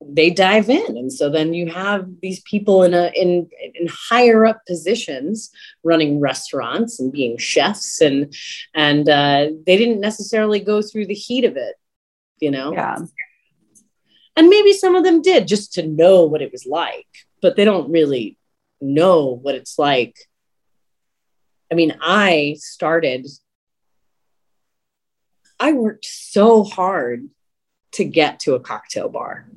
they dive in and so then you have these people in a in in higher up positions running restaurants and being chefs and and uh, they didn't necessarily go through the heat of it you know yeah and maybe some of them did just to know what it was like, but they don't really know what it's like. I mean, I started, I worked so hard to get to a cocktail bar.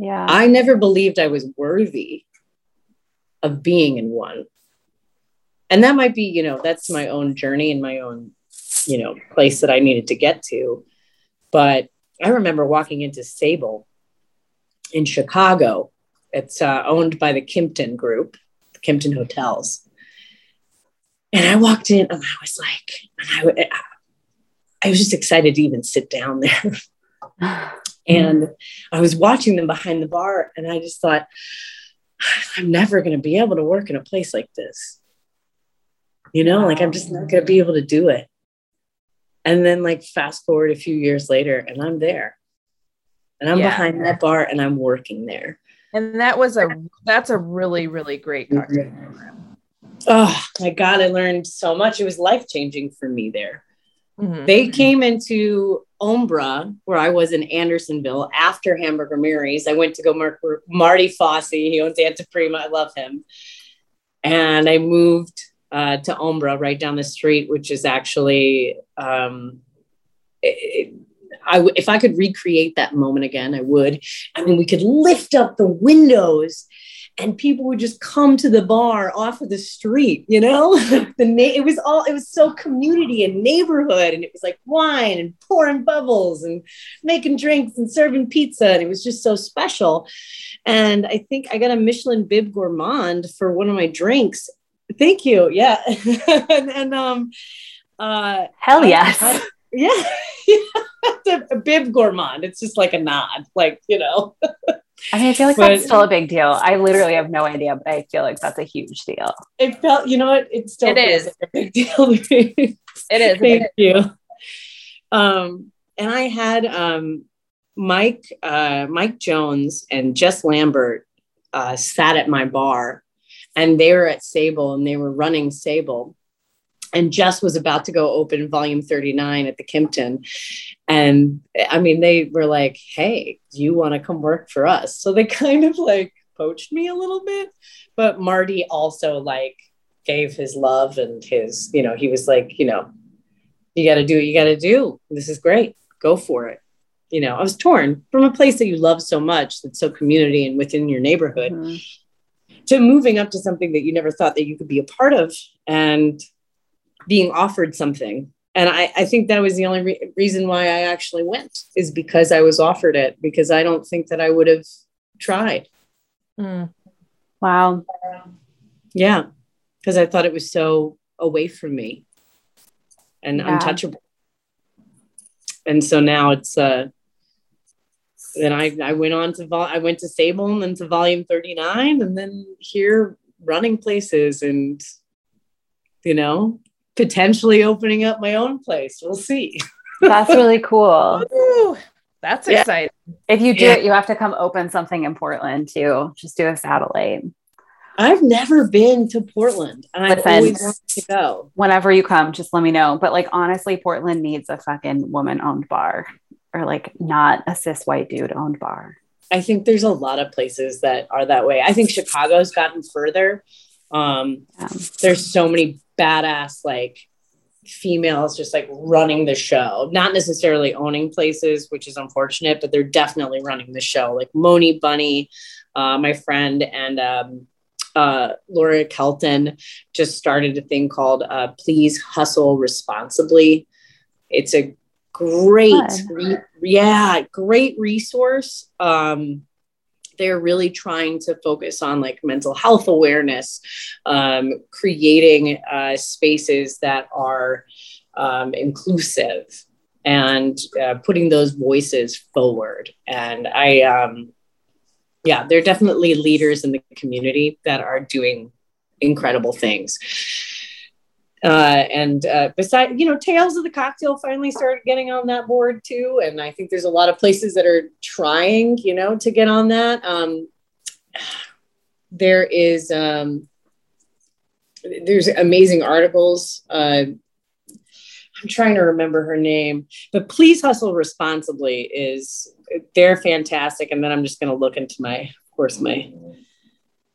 Yeah. I never believed I was worthy of being in one. And that might be, you know, that's my own journey and my own, you know, place that I needed to get to. But I remember walking into Sable in Chicago. It's uh, owned by the Kimpton Group, the Kimpton Hotels. And I walked in and I was like, I, I was just excited to even sit down there. and I was watching them behind the bar and I just thought, I'm never going to be able to work in a place like this. You know, like I'm just not going to be able to do it. And then, like, fast forward a few years later, and I'm there and I'm yeah. behind that bar and I'm working there. And that was a that's a really really great cocktail mm-hmm. program. Oh my god, I learned so much. It was life changing for me there. Mm-hmm. They came into Ombra, where I was in Andersonville after Hamburger Mary's. I went to go mark Marty Fosse. He owns Anteprima. I love him. And I moved uh, to Ombra right down the street, which is actually um, it, I if I could recreate that moment again, I would. I mean, we could lift up the windows and people would just come to the bar off of the street, you know? the na- it was all it was so community and neighborhood and it was like wine and pouring bubbles and making drinks and serving pizza and it was just so special. And I think I got a Michelin bib gourmand for one of my drinks. Thank you. Yeah. and, and um uh hell yes. I, I, yeah. a bib gourmand. It's just like a nod, like, you know. I mean, I feel like but, that's still a big deal. I literally have no idea, but I feel like that's a huge deal. It felt, you know what? It still it is a big deal. it is. Thank you. Um, and I had um, Mike, uh, Mike Jones and Jess Lambert uh, sat at my bar, and they were at Sable and they were running Sable and Jess was about to go open volume 39 at the Kimpton. And I mean, they were like, hey, do you want to come work for us? So they kind of like poached me a little bit. But Marty also like gave his love and his, you know, he was like, you know, you got to do what you got to do. This is great. Go for it. You know, I was torn from a place that you love so much, that's so community and within your neighborhood, mm-hmm. to moving up to something that you never thought that you could be a part of. And being offered something. And I, I think that was the only re- reason why I actually went is because I was offered it, because I don't think that I would have tried. Mm. Wow. Yeah. Because I thought it was so away from me and yeah. untouchable. And so now it's uh then I, I went on to vol- I went to Sable and then to volume 39 and then here running places and you know potentially opening up my own place. We'll see. That's really cool. Ooh, that's yeah. exciting. If you do yeah. it, you have to come open something in Portland too. Just do a satellite. I've never been to Portland and Listen, I've always wanted to go. Whenever you come, just let me know. But like honestly, Portland needs a fucking woman owned bar or like not a cis white dude owned bar. I think there's a lot of places that are that way. I think Chicago's gotten further. Um, yeah. There's so many badass like females just like running the show, not necessarily owning places, which is unfortunate, but they're definitely running the show. Like Moni Bunny, uh, my friend, and um, uh, Laura Kelton just started a thing called uh, Please Hustle Responsibly. It's a great, re- yeah, great resource. Um, they're really trying to focus on like mental health awareness, um, creating uh, spaces that are um, inclusive and uh, putting those voices forward. And I, um, yeah, they're definitely leaders in the community that are doing incredible things. Uh, and uh, besides, you know, Tales of the Cocktail finally started getting on that board too. And I think there's a lot of places that are trying, you know, to get on that. Um, there is, um, there's amazing articles. Uh, I'm trying to remember her name, but Please Hustle Responsibly is they're fantastic. And then I'm just going to look into my, of course, my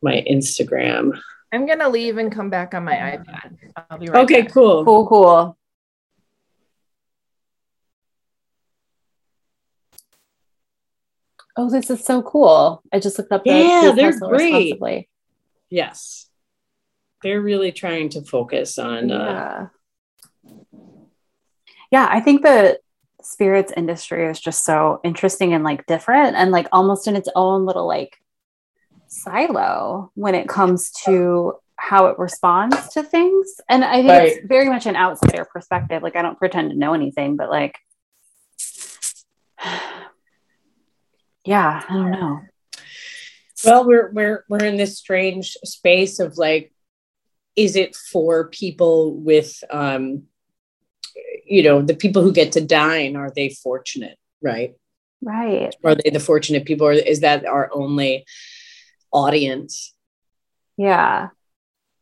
my Instagram. I'm gonna leave and come back on my iPad. I'll be right Okay, back. cool. Cool, cool. Oh, this is so cool. I just looked up the Yeah, they're great. Yes. They're really trying to focus on uh, yeah. Uh, yeah, I think the spirits industry is just so interesting and like different and like almost in its own little like silo when it comes to how it responds to things. And I think right. it's very much an outsider perspective. Like I don't pretend to know anything, but like yeah, I don't know. Well, we're we're we're in this strange space of like, is it for people with um you know, the people who get to dine, are they fortunate, right? Right. Are they the fortunate people, or is that our only audience. Yeah.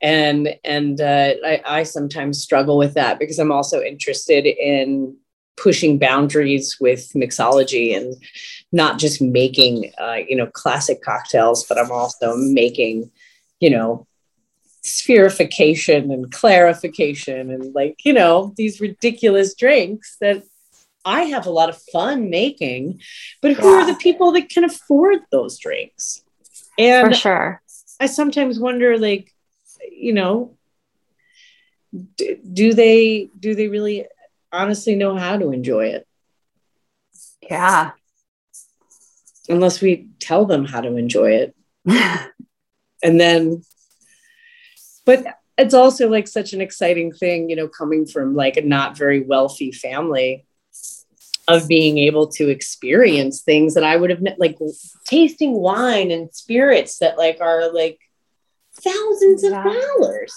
And and uh, I, I sometimes struggle with that because I'm also interested in pushing boundaries with mixology and not just making uh, you know classic cocktails, but I'm also making you know spherification and clarification and like you know these ridiculous drinks that I have a lot of fun making, but who yeah. are the people that can afford those drinks? And for sure. I sometimes wonder, like, you know, do, do they do they really honestly know how to enjoy it? Yeah. Unless we tell them how to enjoy it. and then but it's also like such an exciting thing, you know, coming from like a not very wealthy family of being able to experience things that I would have like tasting wine and spirits that like are like thousands yeah. of dollars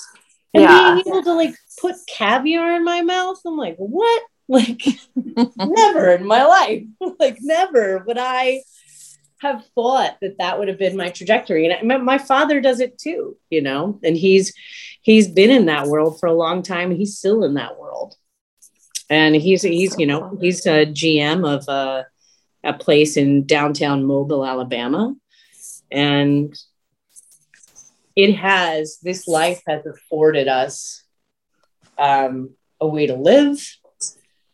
and yeah. being able to like put caviar in my mouth. I'm like, what? Like never in my life, like never would I have thought that that would have been my trajectory. And I, my father does it too, you know, and he's, he's been in that world for a long time. And he's still in that world and he's he's you know he's a GM of a, a place in downtown Mobile, Alabama, and it has this life has afforded us um, a way to live,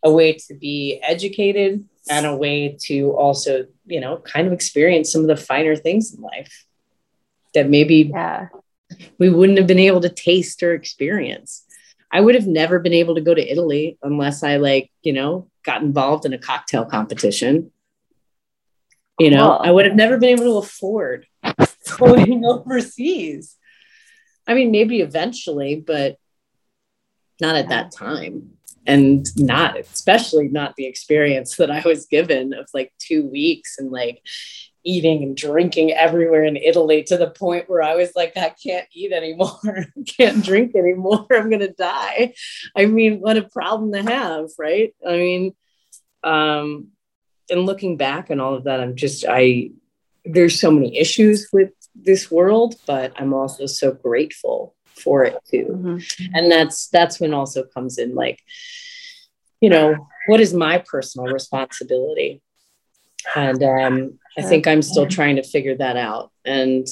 a way to be educated, and a way to also you know kind of experience some of the finer things in life that maybe yeah. we wouldn't have been able to taste or experience. I would have never been able to go to Italy unless I like, you know, got involved in a cocktail competition. You know, cool. I would have never been able to afford going overseas. I mean, maybe eventually, but not at that time. And not, especially not the experience that I was given of like two weeks and like eating and drinking everywhere in Italy to the point where I was like, I can't eat anymore. I can't drink anymore. I'm going to die. I mean, what a problem to have, right? I mean, um, and looking back and all of that, I'm just, I, there's so many issues with this world, but I'm also so grateful for it too. Mm-hmm. And that's that's when also comes in like, you know, what is my personal responsibility? And um, I think I'm still trying to figure that out. And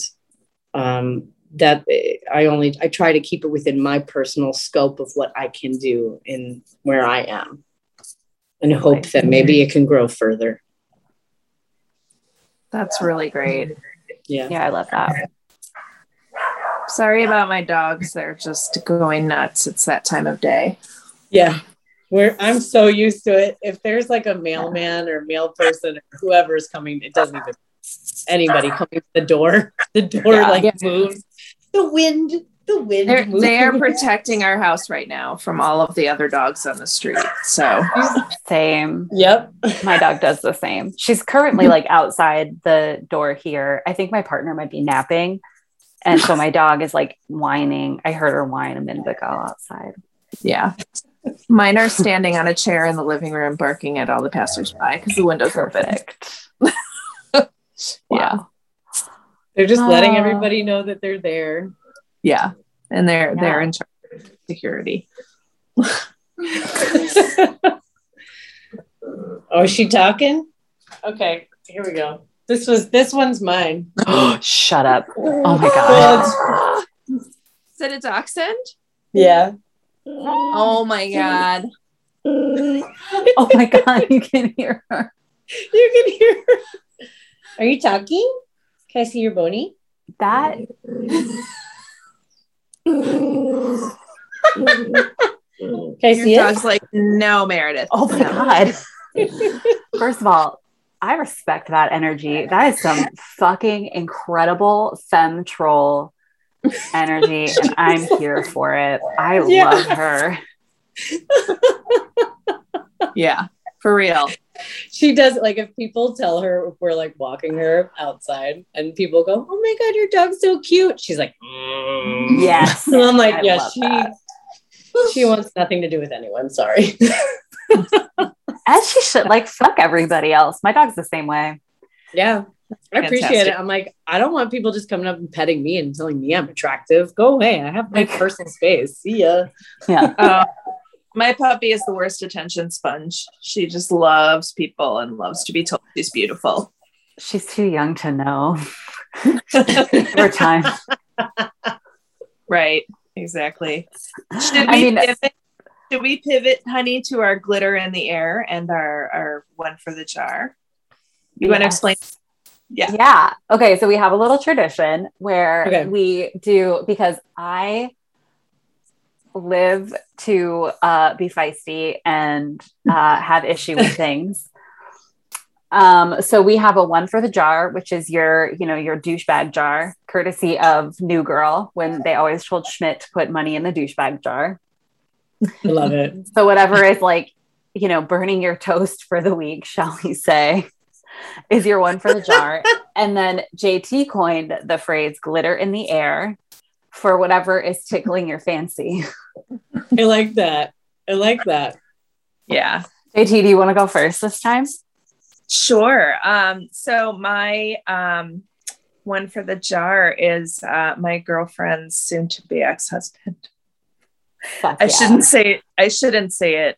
um, that I only I try to keep it within my personal scope of what I can do in where I am, and hope that maybe it can grow further. That's really great. Yeah. Yeah, I love that. Sorry about my dogs. They're just going nuts. It's that time of day. Yeah. Where I'm so used to it. If there's like a mailman or mail person or whoever is coming, it doesn't even anybody coming to the door. The door yeah. like yeah. moves. The wind the wind. They're, they are protecting our house right now from all of the other dogs on the street. So same. Yep. My dog does the same. She's currently like outside the door here. I think my partner might be napping. And so my dog is like whining. I heard her whine a minute ago outside. Yeah. Mine are standing on a chair in the living room barking at all the passersby because the window's Perfect. open. yeah. They're just letting ah. everybody know that they're there. Yeah. And they're yeah. they're in charge of security. oh, is she talking? Okay, here we go. This was this one's mine. Shut up. Oh my god. Is it a dachshund? Yeah. Oh my god. oh my god, you can hear her. You can hear her. Are you talking? Can I see your bony? That Can I see Your dog's like, no, Meredith. Oh my no. God. First of all, I respect that energy. That is some fucking incredible fem troll energy, and I'm here for it. I yeah. love her. yeah, for real. She does like if people tell her if we're like walking her outside and people go, Oh my god, your dog's so cute. She's like, mm. Yes. And I'm like, I Yeah, she that. she wants nothing to do with anyone. Sorry. As she should like fuck everybody else. My dog's the same way. Yeah. I appreciate it. I'm like, I don't want people just coming up and petting me and telling me I'm attractive. Go away. I have my personal space. See ya. Yeah. Uh, my puppy is the worst attention sponge. She just loves people and loves to be told she's beautiful. She's too young to know. Over time. Right. Exactly. Should we, I mean, pivot, should we pivot, honey, to our glitter in the air and our, our one for the jar? You yes. want to explain? Yeah. Yeah. Okay. So we have a little tradition where okay. we do because I live to uh, be feisty and uh, have issue with things. Um, so we have a one for the jar, which is your, you know, your douchebag jar, courtesy of New Girl, when they always told Schmidt to put money in the douchebag jar. I love it. so whatever is like, you know, burning your toast for the week, shall we say, is your one for the jar. and then JT coined the phrase glitter in the air for whatever is tickling your fancy. I like that. I like that. Yeah. JT, do you want to go first this time? Sure. Um, so my um, one for the jar is uh, my girlfriend's soon to be ex-husband. I yeah. shouldn't say I shouldn't say it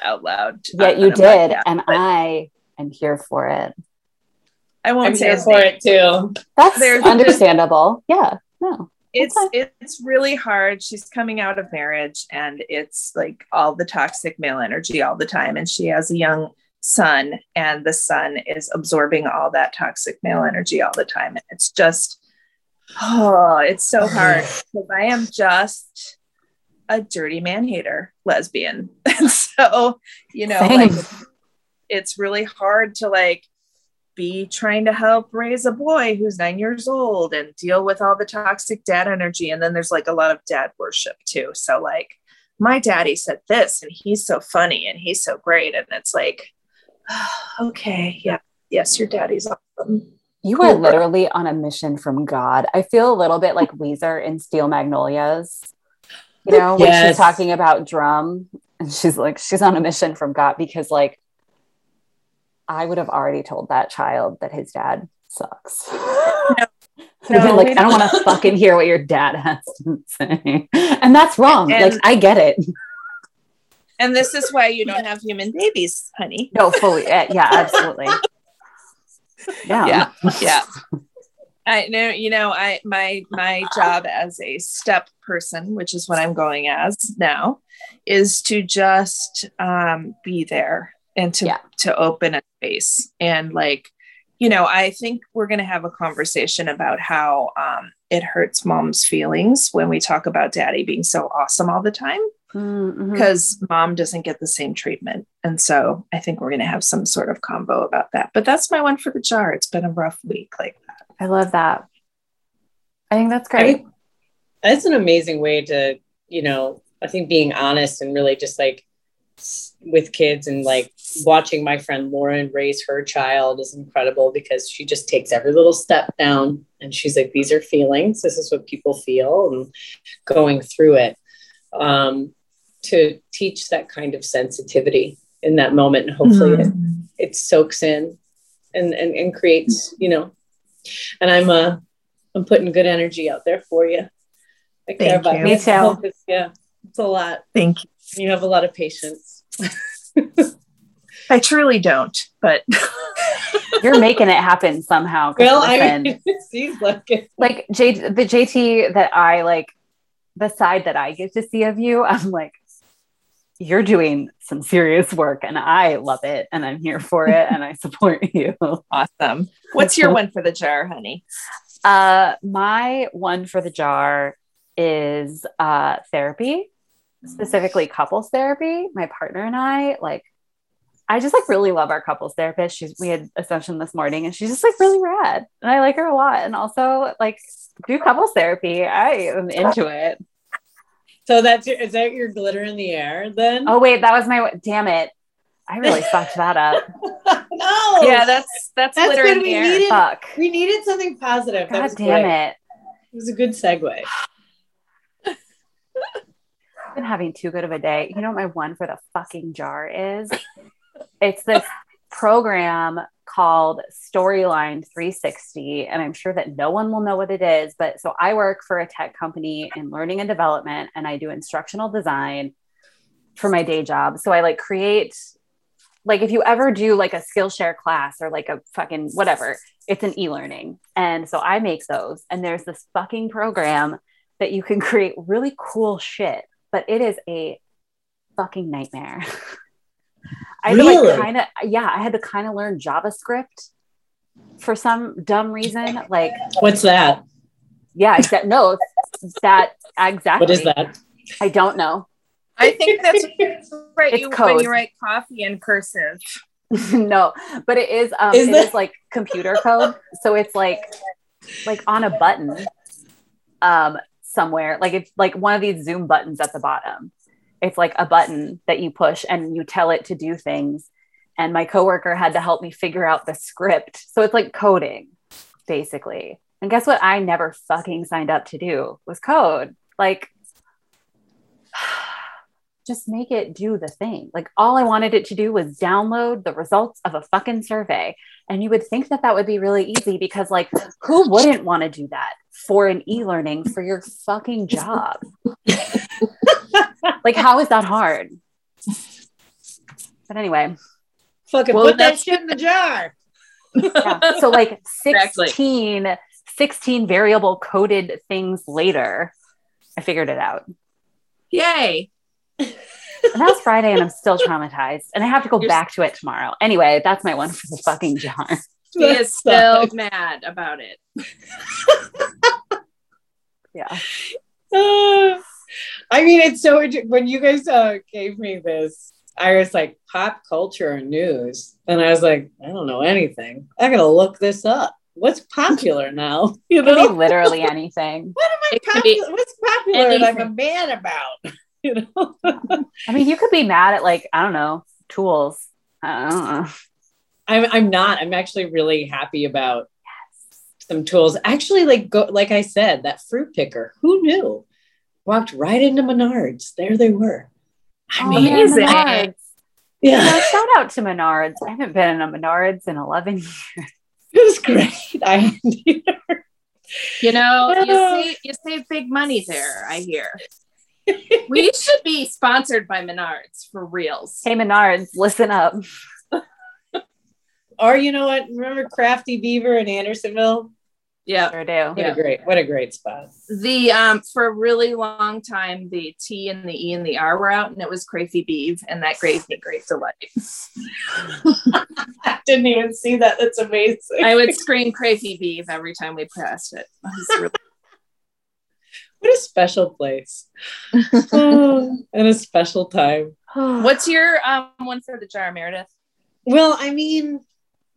out loud. Yeah, you did, and I am here for it. I won't I'm say here for it too. That's There's understandable. yeah. No it's okay. it's really hard she's coming out of marriage and it's like all the toxic male energy all the time and she has a young son and the son is absorbing all that toxic male energy all the time and it's just oh it's so hard because i am just a dirty man hater lesbian and so you know Same. like it's really hard to like be trying to help raise a boy who's nine years old and deal with all the toxic dad energy. And then there's like a lot of dad worship too. So, like, my daddy said this, and he's so funny and he's so great. And it's like, oh, okay, yeah, yes, your daddy's awesome. You are literally on a mission from God. I feel a little bit like Ouiser in Steel Magnolias. You know, when Yes. she's talking about drum and she's like, she's on a mission from God because, like, I would have already told that child that his dad sucks. Been No, like, I don't want to fucking hear what your dad has to say. And that's wrong. And- like, I get it. And this is why you don't have human babies, honey. No, fully. uh, Yeah, absolutely. Yeah. Yeah. Yeah. I know, you know, I my my job as a step person, which is what I'm going as now, is to just um be there and to Yeah. to open a space. And like, you know, I think we're gonna have a conversation about how um it hurts mom's feelings when we talk about daddy being so awesome all the time because mom doesn't get the same treatment. And so I think we're going to have some sort of combo about that. But that's my one for the jar. It's been a rough week. Like, that I love that. I think that's great. I, That's an amazing way to, you know, I think being honest and really just like s- with kids and like watching my friend Lauren raise her child is incredible because she just takes every little step down and she's like, these are feelings. This is what people feel and going through it. Um, to teach that kind of sensitivity in that moment and hopefully it Mm. it soaks in and, and and creates you know and i'm uh i'm putting good energy out there for you i care Thank about you. Me too. yeah it's a lot thank you. you have a lot of patience I truly don't, but You're making it happen somehow. well listen, i it seems like it like J the JT that I like the side that I get to see of you, I'm like, you're doing some serious work and I love it and I'm here for it and I support you. awesome. What's your one for the jar, honey? Uh my one for the jar is uh therapy, specifically couples therapy. My partner and I like I just like really love our couples therapist. She's we had a session this morning and she's just like really rad. And I like her a lot. And also like do couples therapy. I am into it. so that's your, is that your glitter in the air then Oh wait, that was my damn it. I really fucked that up. no Yeah, that's that's, That's glitter good. in the We air. needed- Fuck. we needed something positive that God was damn great. it. it was a good segue I've been having too good of a day. You know what my one for the fucking jar is? It's this program called Storyline 360. And I'm sure that no one will know what it is. But so I work for a tech company in learning and development, and I do instructional design for my day job. So I like create, like, if you ever do like a Skillshare class or like a fucking whatever, it's an e learning. And so I make those. And there's this fucking program that you can create really cool shit, but it is a fucking nightmare. I had to Really? like kind of yeah, I had to kind of learn JavaScript for some dumb reason. Like, what's that yeah, except no, that exactly. what is that I don't know. I think that's right. It's You, when you write coffee in cursive. no, but it is um Is it that- is like computer code. So it's like like on a button um somewhere. Like it's like one of these Zoom buttons at the bottom. It's like a button that you push and you tell it to do things. And my coworker had to help me figure out the script. So it's like coding, basically. And guess what? I never fucking signed up to do was code. Like, just make it do the thing. Like, all I wanted it to do was download the results of a fucking survey. And you would think that that would be really easy because, like, who wouldn't want to do that for an e learning for your fucking job? like, how is that hard? But anyway, fucking Well, put that shit in the jar yeah. so like Exactly. 16, 16 variable coded things later, I figured it out. Yay. And that's Friday, and I'm still traumatized. And I have to go You're- back to it tomorrow. Anyway, that's my one for the fucking jar. He That is still mad about it. Yeah. Uh, I mean, it's so when you guys uh, gave me this, I was like pop culture and news. And I was like, I don't know anything. I gotta look this up. What's popular now? You know, literally anything. what am I It could popular? be What's popular and I'm a man about? You know, I mean, you could be mad at like, I don't know, tools. I don't know. I'm I'm not. I'm actually really happy about some tools. Actually, like go like I said, that fruit picker. Who knew? Walked right into Menards. There they were. I Oh, mean, amazing. Menards. yeah, Yeah, shout out to Menards. I haven't been in a Menards in 11 years. it was great. I hadn't either. You know, you save you save big money there. I hear. we should be sponsored by Menards for reals. Hey, Menards, listen up. Or you know what? Remember Crafty Beaver in Andersonville? Yeah. Sure do. What a great, what a great spot. The um for a really long time the T and the E and the R were out and it was Crazy Beeve and that gave me great delight. I didn't even see that. That's amazing. I would scream Crazy Beeve every time we passed it. It really- what a special place. Oh, and a special time. What's your um one for the jar, Meredith? Well, I mean,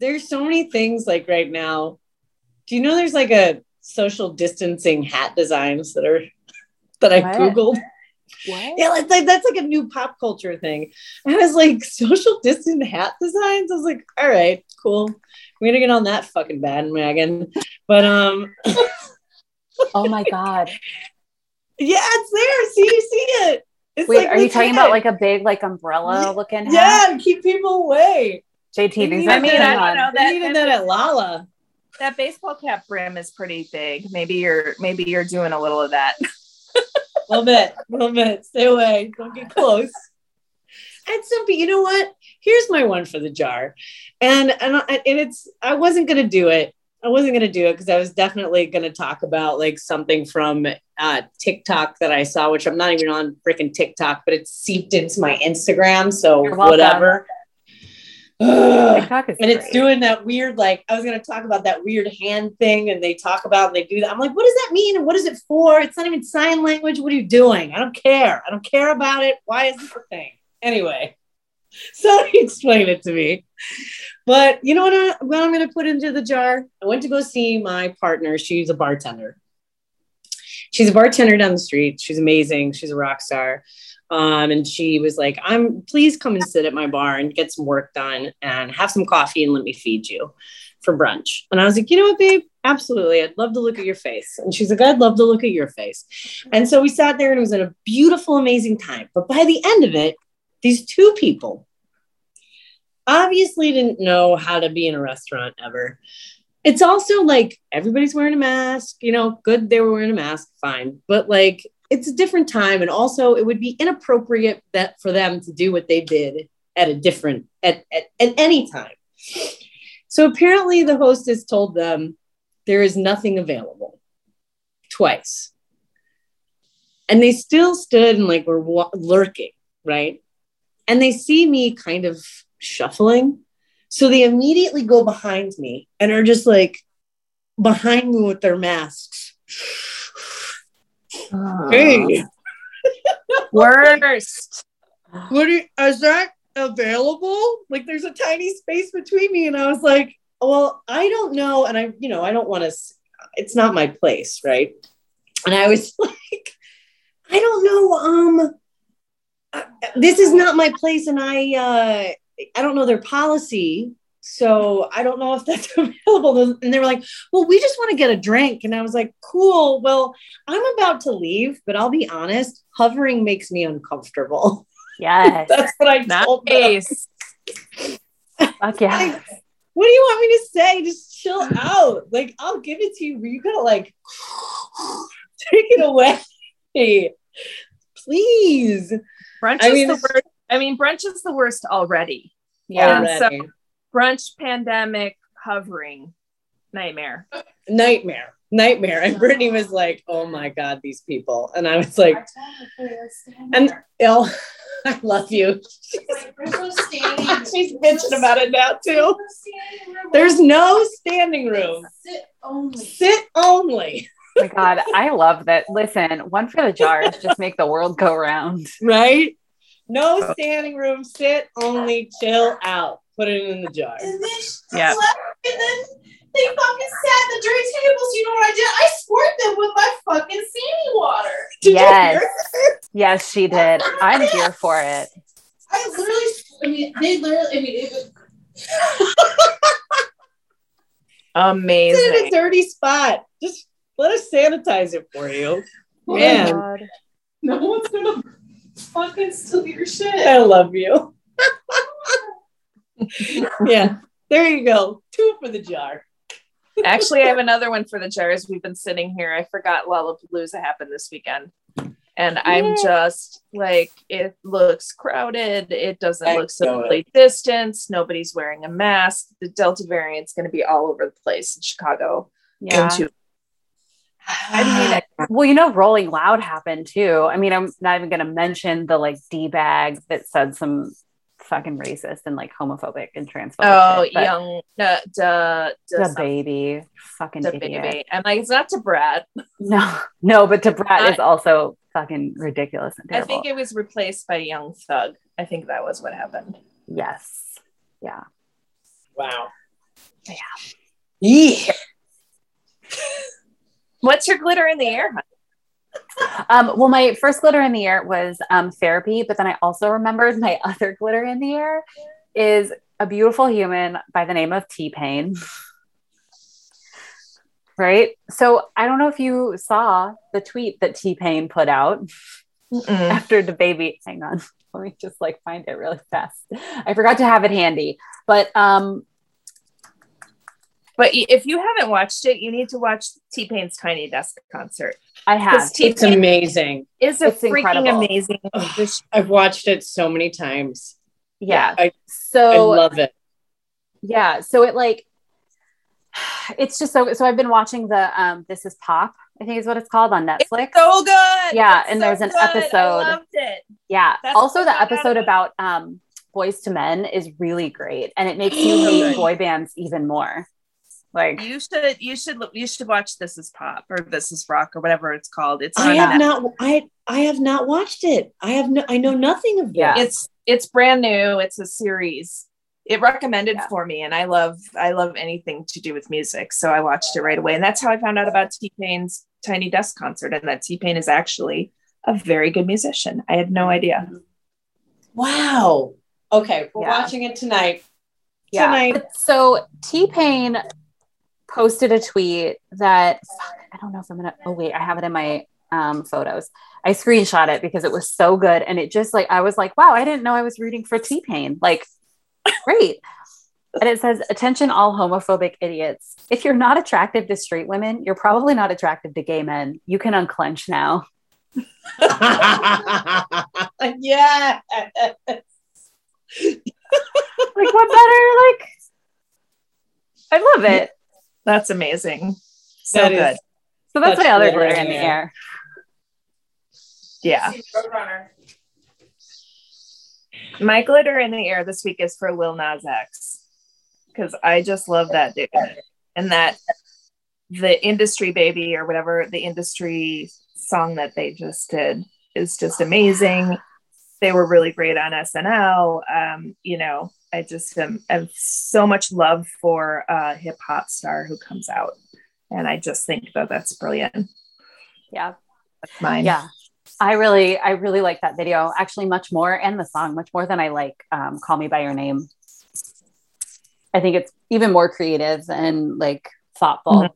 there's so many things like right now. Do you know there's like a social distancing hat designs that are that I What? googled? What? Yeah, like, like that's like a new pop culture thing. I was like, social distance hat designs. I was like, all right, cool. We're gonna get on that fucking bandwagon. But um, Oh my God. yeah, it's there. See, you see it. It's Wait, like are you talking about like a big, like umbrella looking hat? Yeah, keep people away. JT, I these mean, I mean, hang I don't know. That- even that at Lala. That baseball cap brim is pretty big. Maybe you're maybe you're doing a little of that. A little bit, a little bit. Stay away. Don't get close. And so, but you know what? Here's my one for the jar, and and I- and it's I wasn't gonna do it. I wasn't gonna do it because I was definitely gonna talk about like something from uh, TikTok that I saw, which I'm not even on freaking TikTok, but it's seeped into my Instagram. So You're whatever. Ugh. TikTok is and it's great. doing that weird like i was going to talk about that weird hand thing and they talk about and they do that. I'm like what does that mean? And what is it for? It's not even sign language. What are you doing? I don't care. I don't care about it. Why is this a thing? Anyway so he explained it to me. But you know what, I, what i'm going to put into the jar? I went to go see my partner. She's a bartender. She's a bartender down the street. She's amazing. She's a rock star um, and she was like, I'm please come and sit at my bar and get some work done and have some coffee and let me feed you for brunch. And I was like, you know what, babe? Absolutely. I'd love to look at your face. And she's like, I'd love to look at your face. And so we sat there and it was a beautiful, amazing time. But by the end of it, these two people obviously didn't know how to be in a restaurant ever. It's also like everybody's wearing a mask, you know, good they were wearing a mask, fine. But like it's a different time and also it would be inappropriate that for them to do what they did at a different at, at, at any time. So apparently the hostess told them there is nothing available. Twice. And they still stood and like were wa- lurking right? And they see me kind of shuffling. So they immediately go behind me and are just like behind me with their masks hey Worst. what are, is that available? Like there's a tiny space between me. And I was like, well, I don't know. And I, you know, I don't want to, it's not my place. Right. And I was like, I don't know. Um, uh, this is not my place. And I, uh, I don't know their policy. So I don't know if that's available. And they were like, well, we just want to get a drink. And I was like, cool. Well, I'm about to leave, but I'll be honest, hovering makes me uncomfortable. Yes. That's what I told them. Nice. Fuck yeah. Like, what do you want me to say? Just chill out. Like, I'll give it to you, but you gotta like take it away. Please. Brunch I is mean, the worst. I mean, brunch is the worst already. Yeah. And so- Already. Brunch, pandemic, hovering, nightmare. Nightmare. Nightmare. And Brittany was like, oh my God, these people. And I was like, and Elle, I love you. She's bitching about it now too. There's no standing room. Sit only. Oh my God. I love that. Listen, one for the jars, just make the world go round. right? No standing room, sit only, chill out. Put it in the jar. And then, Yeah. and then they fucking sat at the dirty tables. You know what I did? I squirt them with my fucking Sandy water. Did you Yes. hear that? Yes, she did. I'm here for it. I literally, I mean, they literally, I mean, it was Sit in a dirty spot. Just let us sanitize it for you. Oh my Man, God. no one's gonna fucking steal your shit. I love you. yeah, there you go. Two for the jar. Actually, I have another one for the jars. We've been sitting here. I forgot Lollapalooza happened this weekend. And I'm just like, it looks crowded. It doesn't I look know socially distanced. Nobody's wearing a mask. The Delta variant's going to be all over the place in Chicago. Yeah. Into I mean, Well, you know, Rolling Loud happened too. I mean, I'm not even going to mention the like D bag that said some fucking racist and like homophobic and transphobic. oh, shit, young, da, da, da, the baby, fucking da idiot. baby. I'm like, it's not Da Brat. No, no, but Da Brat I- is also fucking ridiculous and I think it was replaced by Young Thug. I think that was what happened. yes, yeah. Wow. Yeah. Yeah. What's your glitter in the air? Um, well, my first glitter in the air was um, therapy, but then I also remembered my other glitter in the air is a beautiful human by the name of T Pain. Right. So I don't know if you saw the tweet that T Pain put out Mm-mm. after DaBaby. Hang on. Let me just like find it really fast. I forgot to have it handy. But um But if you haven't watched it, you need to watch T Pain's Tiny Desk concert. I have. Because T It's amazing. is a It's freaking incredible. amazing. musician. I've watched it so many times. Yeah. I- I love it. yeah so it like it's just so so i've been watching the um this is pop i think is what it's called on netflix So good. Yeah, It's and so there's an good. I episode- loved it. yeah That's also the episode about um Boyz II Men is really great and it makes you hate boy bands even more like You should you should you should watch This Is Pop or This Is Rock or whatever it's called. It's I have Net- not. I I have not watched it. I have. No, I know nothing of this. Yeah. It's it's brand new. It's a series. It recommended Yeah. for me, and I love I love anything to do with music, so I watched it right away. And that's how I found out about T Pain's Tiny Desk concert, and that T Pain is actually a very good musician. I had no idea. Wow. Okay, we're Yeah. watching it tonight. yeah Tonight. So t-pain posted a tweet that fuck, i don't know if i'm gonna oh wait i have it in my um photos. I screenshot it because it was so good and it just like i was like wow i didn't know i was rooting for t-pain. Like great. And it says attention all homophobic idiots. If you're not attractive to straight women you're probably not attractive to gay men. You can unclench now. Yeah. like what better like i love it That's amazing. So That good. so that's my other glitter in the air Yeah. My glitter in the air this week is for Lil Nas X because I just love that dude and that the industry baby or whatever the industry song that they just did is just amazing. They were really great on SNL. Um, you know, I just am, have so much love for a hip hop star who comes out, and I just think that that's brilliant. yeah That's mine. yeah i really i really like that video actually much more and the song much more than i like um, call me by your name i think it's even more creative and like thoughtful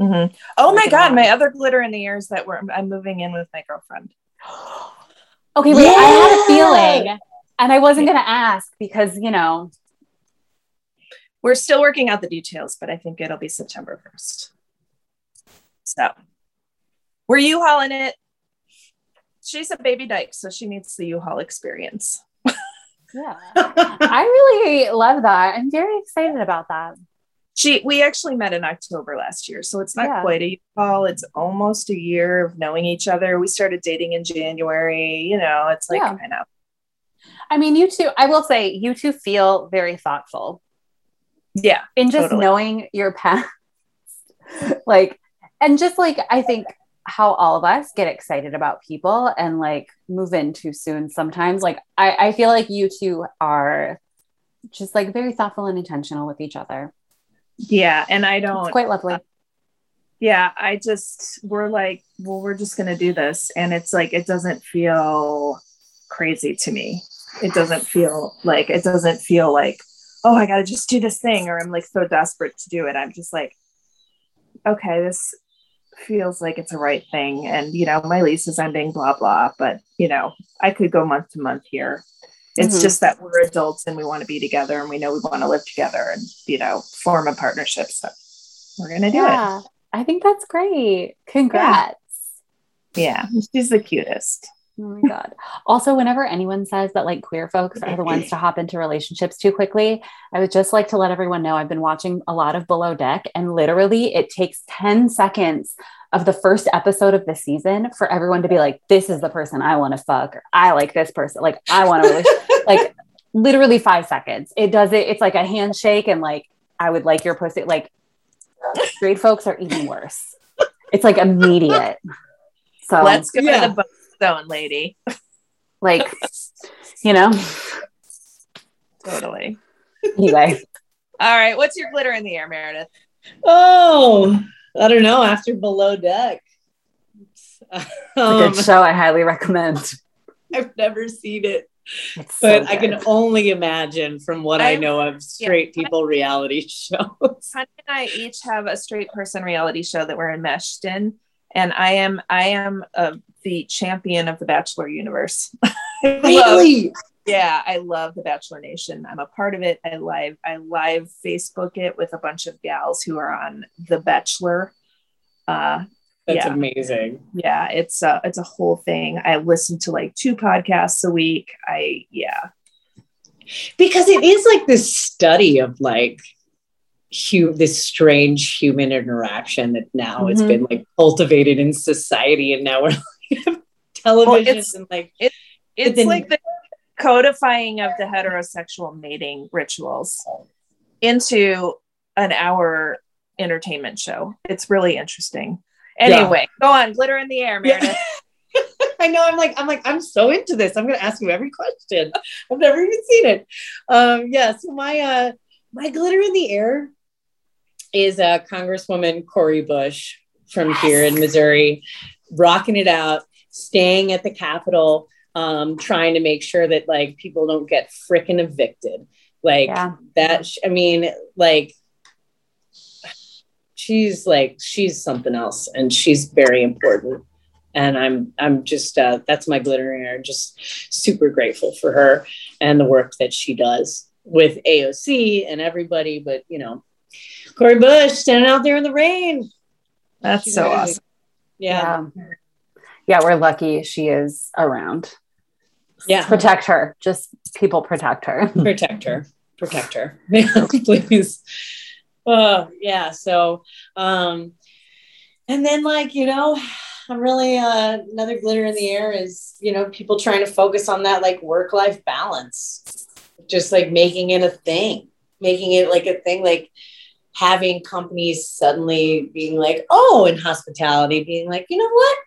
Mhm. Oh my god, a my other glitter in the ear is that we're, I'm moving in with my girlfriend. okay wait i had a feeling and i wasn't gonna ask because you know We're still working out the details, but I think it'll be September 1st. So we're U-Hauling it. She's a baby dyke, so she needs the U-Haul experience. yeah i really love that i'm very excited about that She we actually met in October last year, so it's not Yeah. quite a U-Haul. It's almost a year of knowing each other. We started dating in January, you know, it's like Yeah. kind of i mean you two i will say you two feel very thoughtful yeah. in just Totally. knowing your past like and just like i think how all of us get excited about people and like move in too soon sometimes. Like I, I feel like you two are just like very thoughtful and intentional with each other. Yeah. And I don't It's quite lovely. Uh, yeah i just we're like well we're just gonna do this and it's like it doesn't feel crazy to me it doesn't feel like it doesn't feel like oh i gotta just do this thing or i'm like so desperate to do it i'm just like okay this feels like it's a right thing and you know my lease is ending blah blah but you know i could go month to month here it's Mhm. just that we're adults and we want to be together and we know we want to live together and you know form a partnership so we're gonna do it yeah. I think that's great. Congrats. Yeah, she's the cutest. Oh my God. Also, whenever anyone says that like queer folks are the ones to hop into relationships too quickly, I would just like to let everyone know I've been watching a lot of Below Deck, and literally it takes 10 seconds of the first episode of the season for everyone to be like, this is the person I want to fuck, or I like this person. Like, I want to, like, literally five seconds. It does it. It's like a handshake, and like, I would like your pussy. Like, straight folks are even worse. It's like immediate. So Let's go Yeah. to the bone zone, lady. like you know Totally. anyway All right. What's your glitter in the air, Meredith? Oh, I don't know. After Below Deck. it's a Um, good show i highly recommend I've never seen it, it's so but I can only imagine from what I, I- know of straight people reality shows. Honey and I each have a straight person reality show that we're enmeshed in, and I am I am uh, the champion of the Bachelor universe. I love- yeah, I love the Bachelor Nation. I'm a part of it. I live I live Facebook it with a bunch of gals who are on the Bachelor. Uh, That's Yeah. amazing. yeah, it's a it's a whole thing. I listen to like two podcasts a week. I yeah. Because it is like this study of like hu- this strange human interaction that now has Mhm. been like cultivated in society, and now we're like television it's- and like It's then- like the codifying of the heterosexual mating rituals into an hour entertainment show. It's really interesting. Anyway, go on. Glitter in the air, Meredith. I know. I'm like, I'm like, I'm so into this. I'm going to ask you every question. I've never even seen it. Um, yeah. So my uh, my glitter in the air is uh, Congresswoman Cori Bush from here in Missouri, rocking it out, staying at the Capitol, um, trying to make sure that like people don't get frickin' evicted. Like yeah that. sh- I mean, like she's like she's something else, and she's very important. And I'm I'm just uh, that's my glitter in air. Just super grateful for her and the work that she does with AOC and everybody. But you know, Cori Bush standing out there in the rain. That's She's so amazing. awesome. Yeah, yeah. Yeah we're lucky she is around. Yeah. protect her. Just people protect her. Protect her. Protect her. Please. Oh, yeah so um and then like you know i'm really uh another glitter in the air is you know people trying to focus on that like work life balance. Just like making it a thing. Making it like a thing like having companies suddenly being like oh in hospitality being like you know what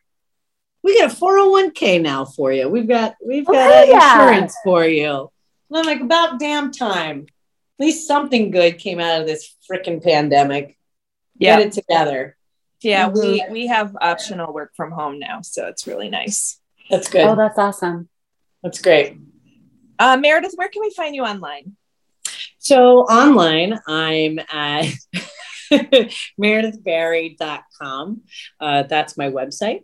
we got a 401k now for you we've got we've Oh, got hell uh, yeah. insurance for you and I'm like, about damn time. At least something good came out of this freaking pandemic. Yeah. Get it together. Yeah, we Mhm. we have optional work from home now, so it's really nice. That's good. oh that's awesome That's great. Uh, Meredith, where can we find you online? So online, I'm at meredithbarry.com. Uh, that's my website.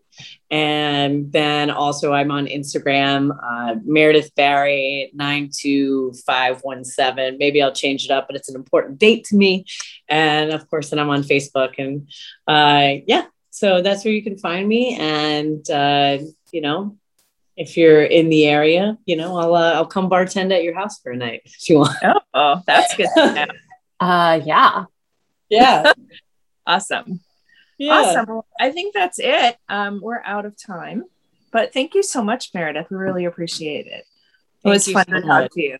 And then also I'm on Instagram, uh, Meredith Barry 92517. Maybe I'll change it up, but it's an important date to me. And of course, then I'm on Facebook. And uh, yeah, so that's where you can find me. And, uh, you know, if you're in the area, you know, I'll uh, I'll come bartend at your house for a night if you want. Oh, oh that's good. To know. uh yeah Yeah. awesome. Yeah. Awesome. Well, I think that's it. Um, we're out of time, but thank you so much, Meredith. We really appreciate it. It Thank was fun so to talk to you.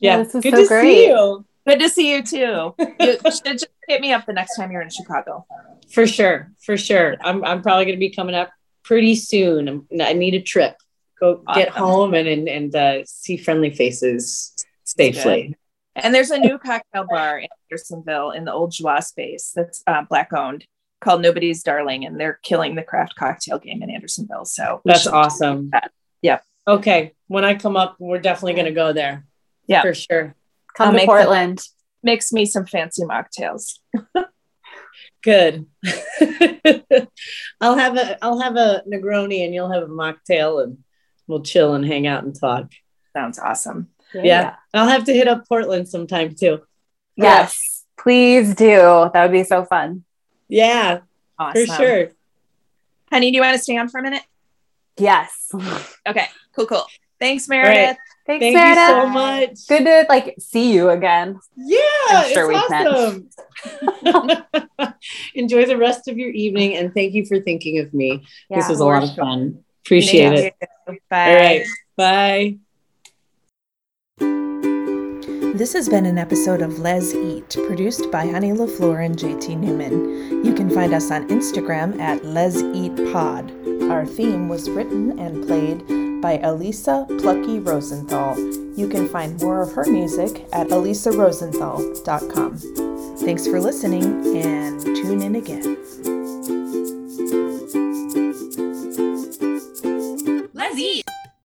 Yeah. This was Good so to great. see you. Good to see you too. You should just hit me up the next time you're in Chicago. For sure, for sure. I'm I'm probably going to be coming up pretty soon. I'm, I need a trip. Go get Awesome. home and and, and uh, see friendly faces safely. And there's a new cocktail bar in Andersonville in the old Joie space that's uh, black owned called Nobody's Darling, and they're killing the craft cocktail game in Andersonville. So That's awesome. that. Yep. Okay, when I come up, we're definitely going to go there. Yeah. for sure. Come I'll to make Portland. Mix me some fancy mocktails. Good. I'll have a I'll have a Negroni and you'll have a mocktail and we'll chill and hang out and talk. Sounds awesome. Yeah. I'll have to hit up Portland sometime too. Yes. Please do. That would be so fun. Yeah, Awesome. for sure. Honey, do you want to stay on for a minute? Yes. Okay, cool, cool. Thanks, Meredith. Thanks, Thank Meredith. you so much. Good to like see you again. Yeah, I'm sure it's we've awesome. Enjoy the rest of your evening and thank you for thinking of me. this was a lot of fun. Appreciate Thank it. you. Bye. All right. Bye. This has been an episode of Les Eat, produced by Honey LaFleur and JT Newman. You can find us on Instagram at Les Eat Pod. Our theme was written and played by Elisa Plucky Rosenthal. You can find more of her music at elisarosenthal.com. Thanks for listening and tune in again.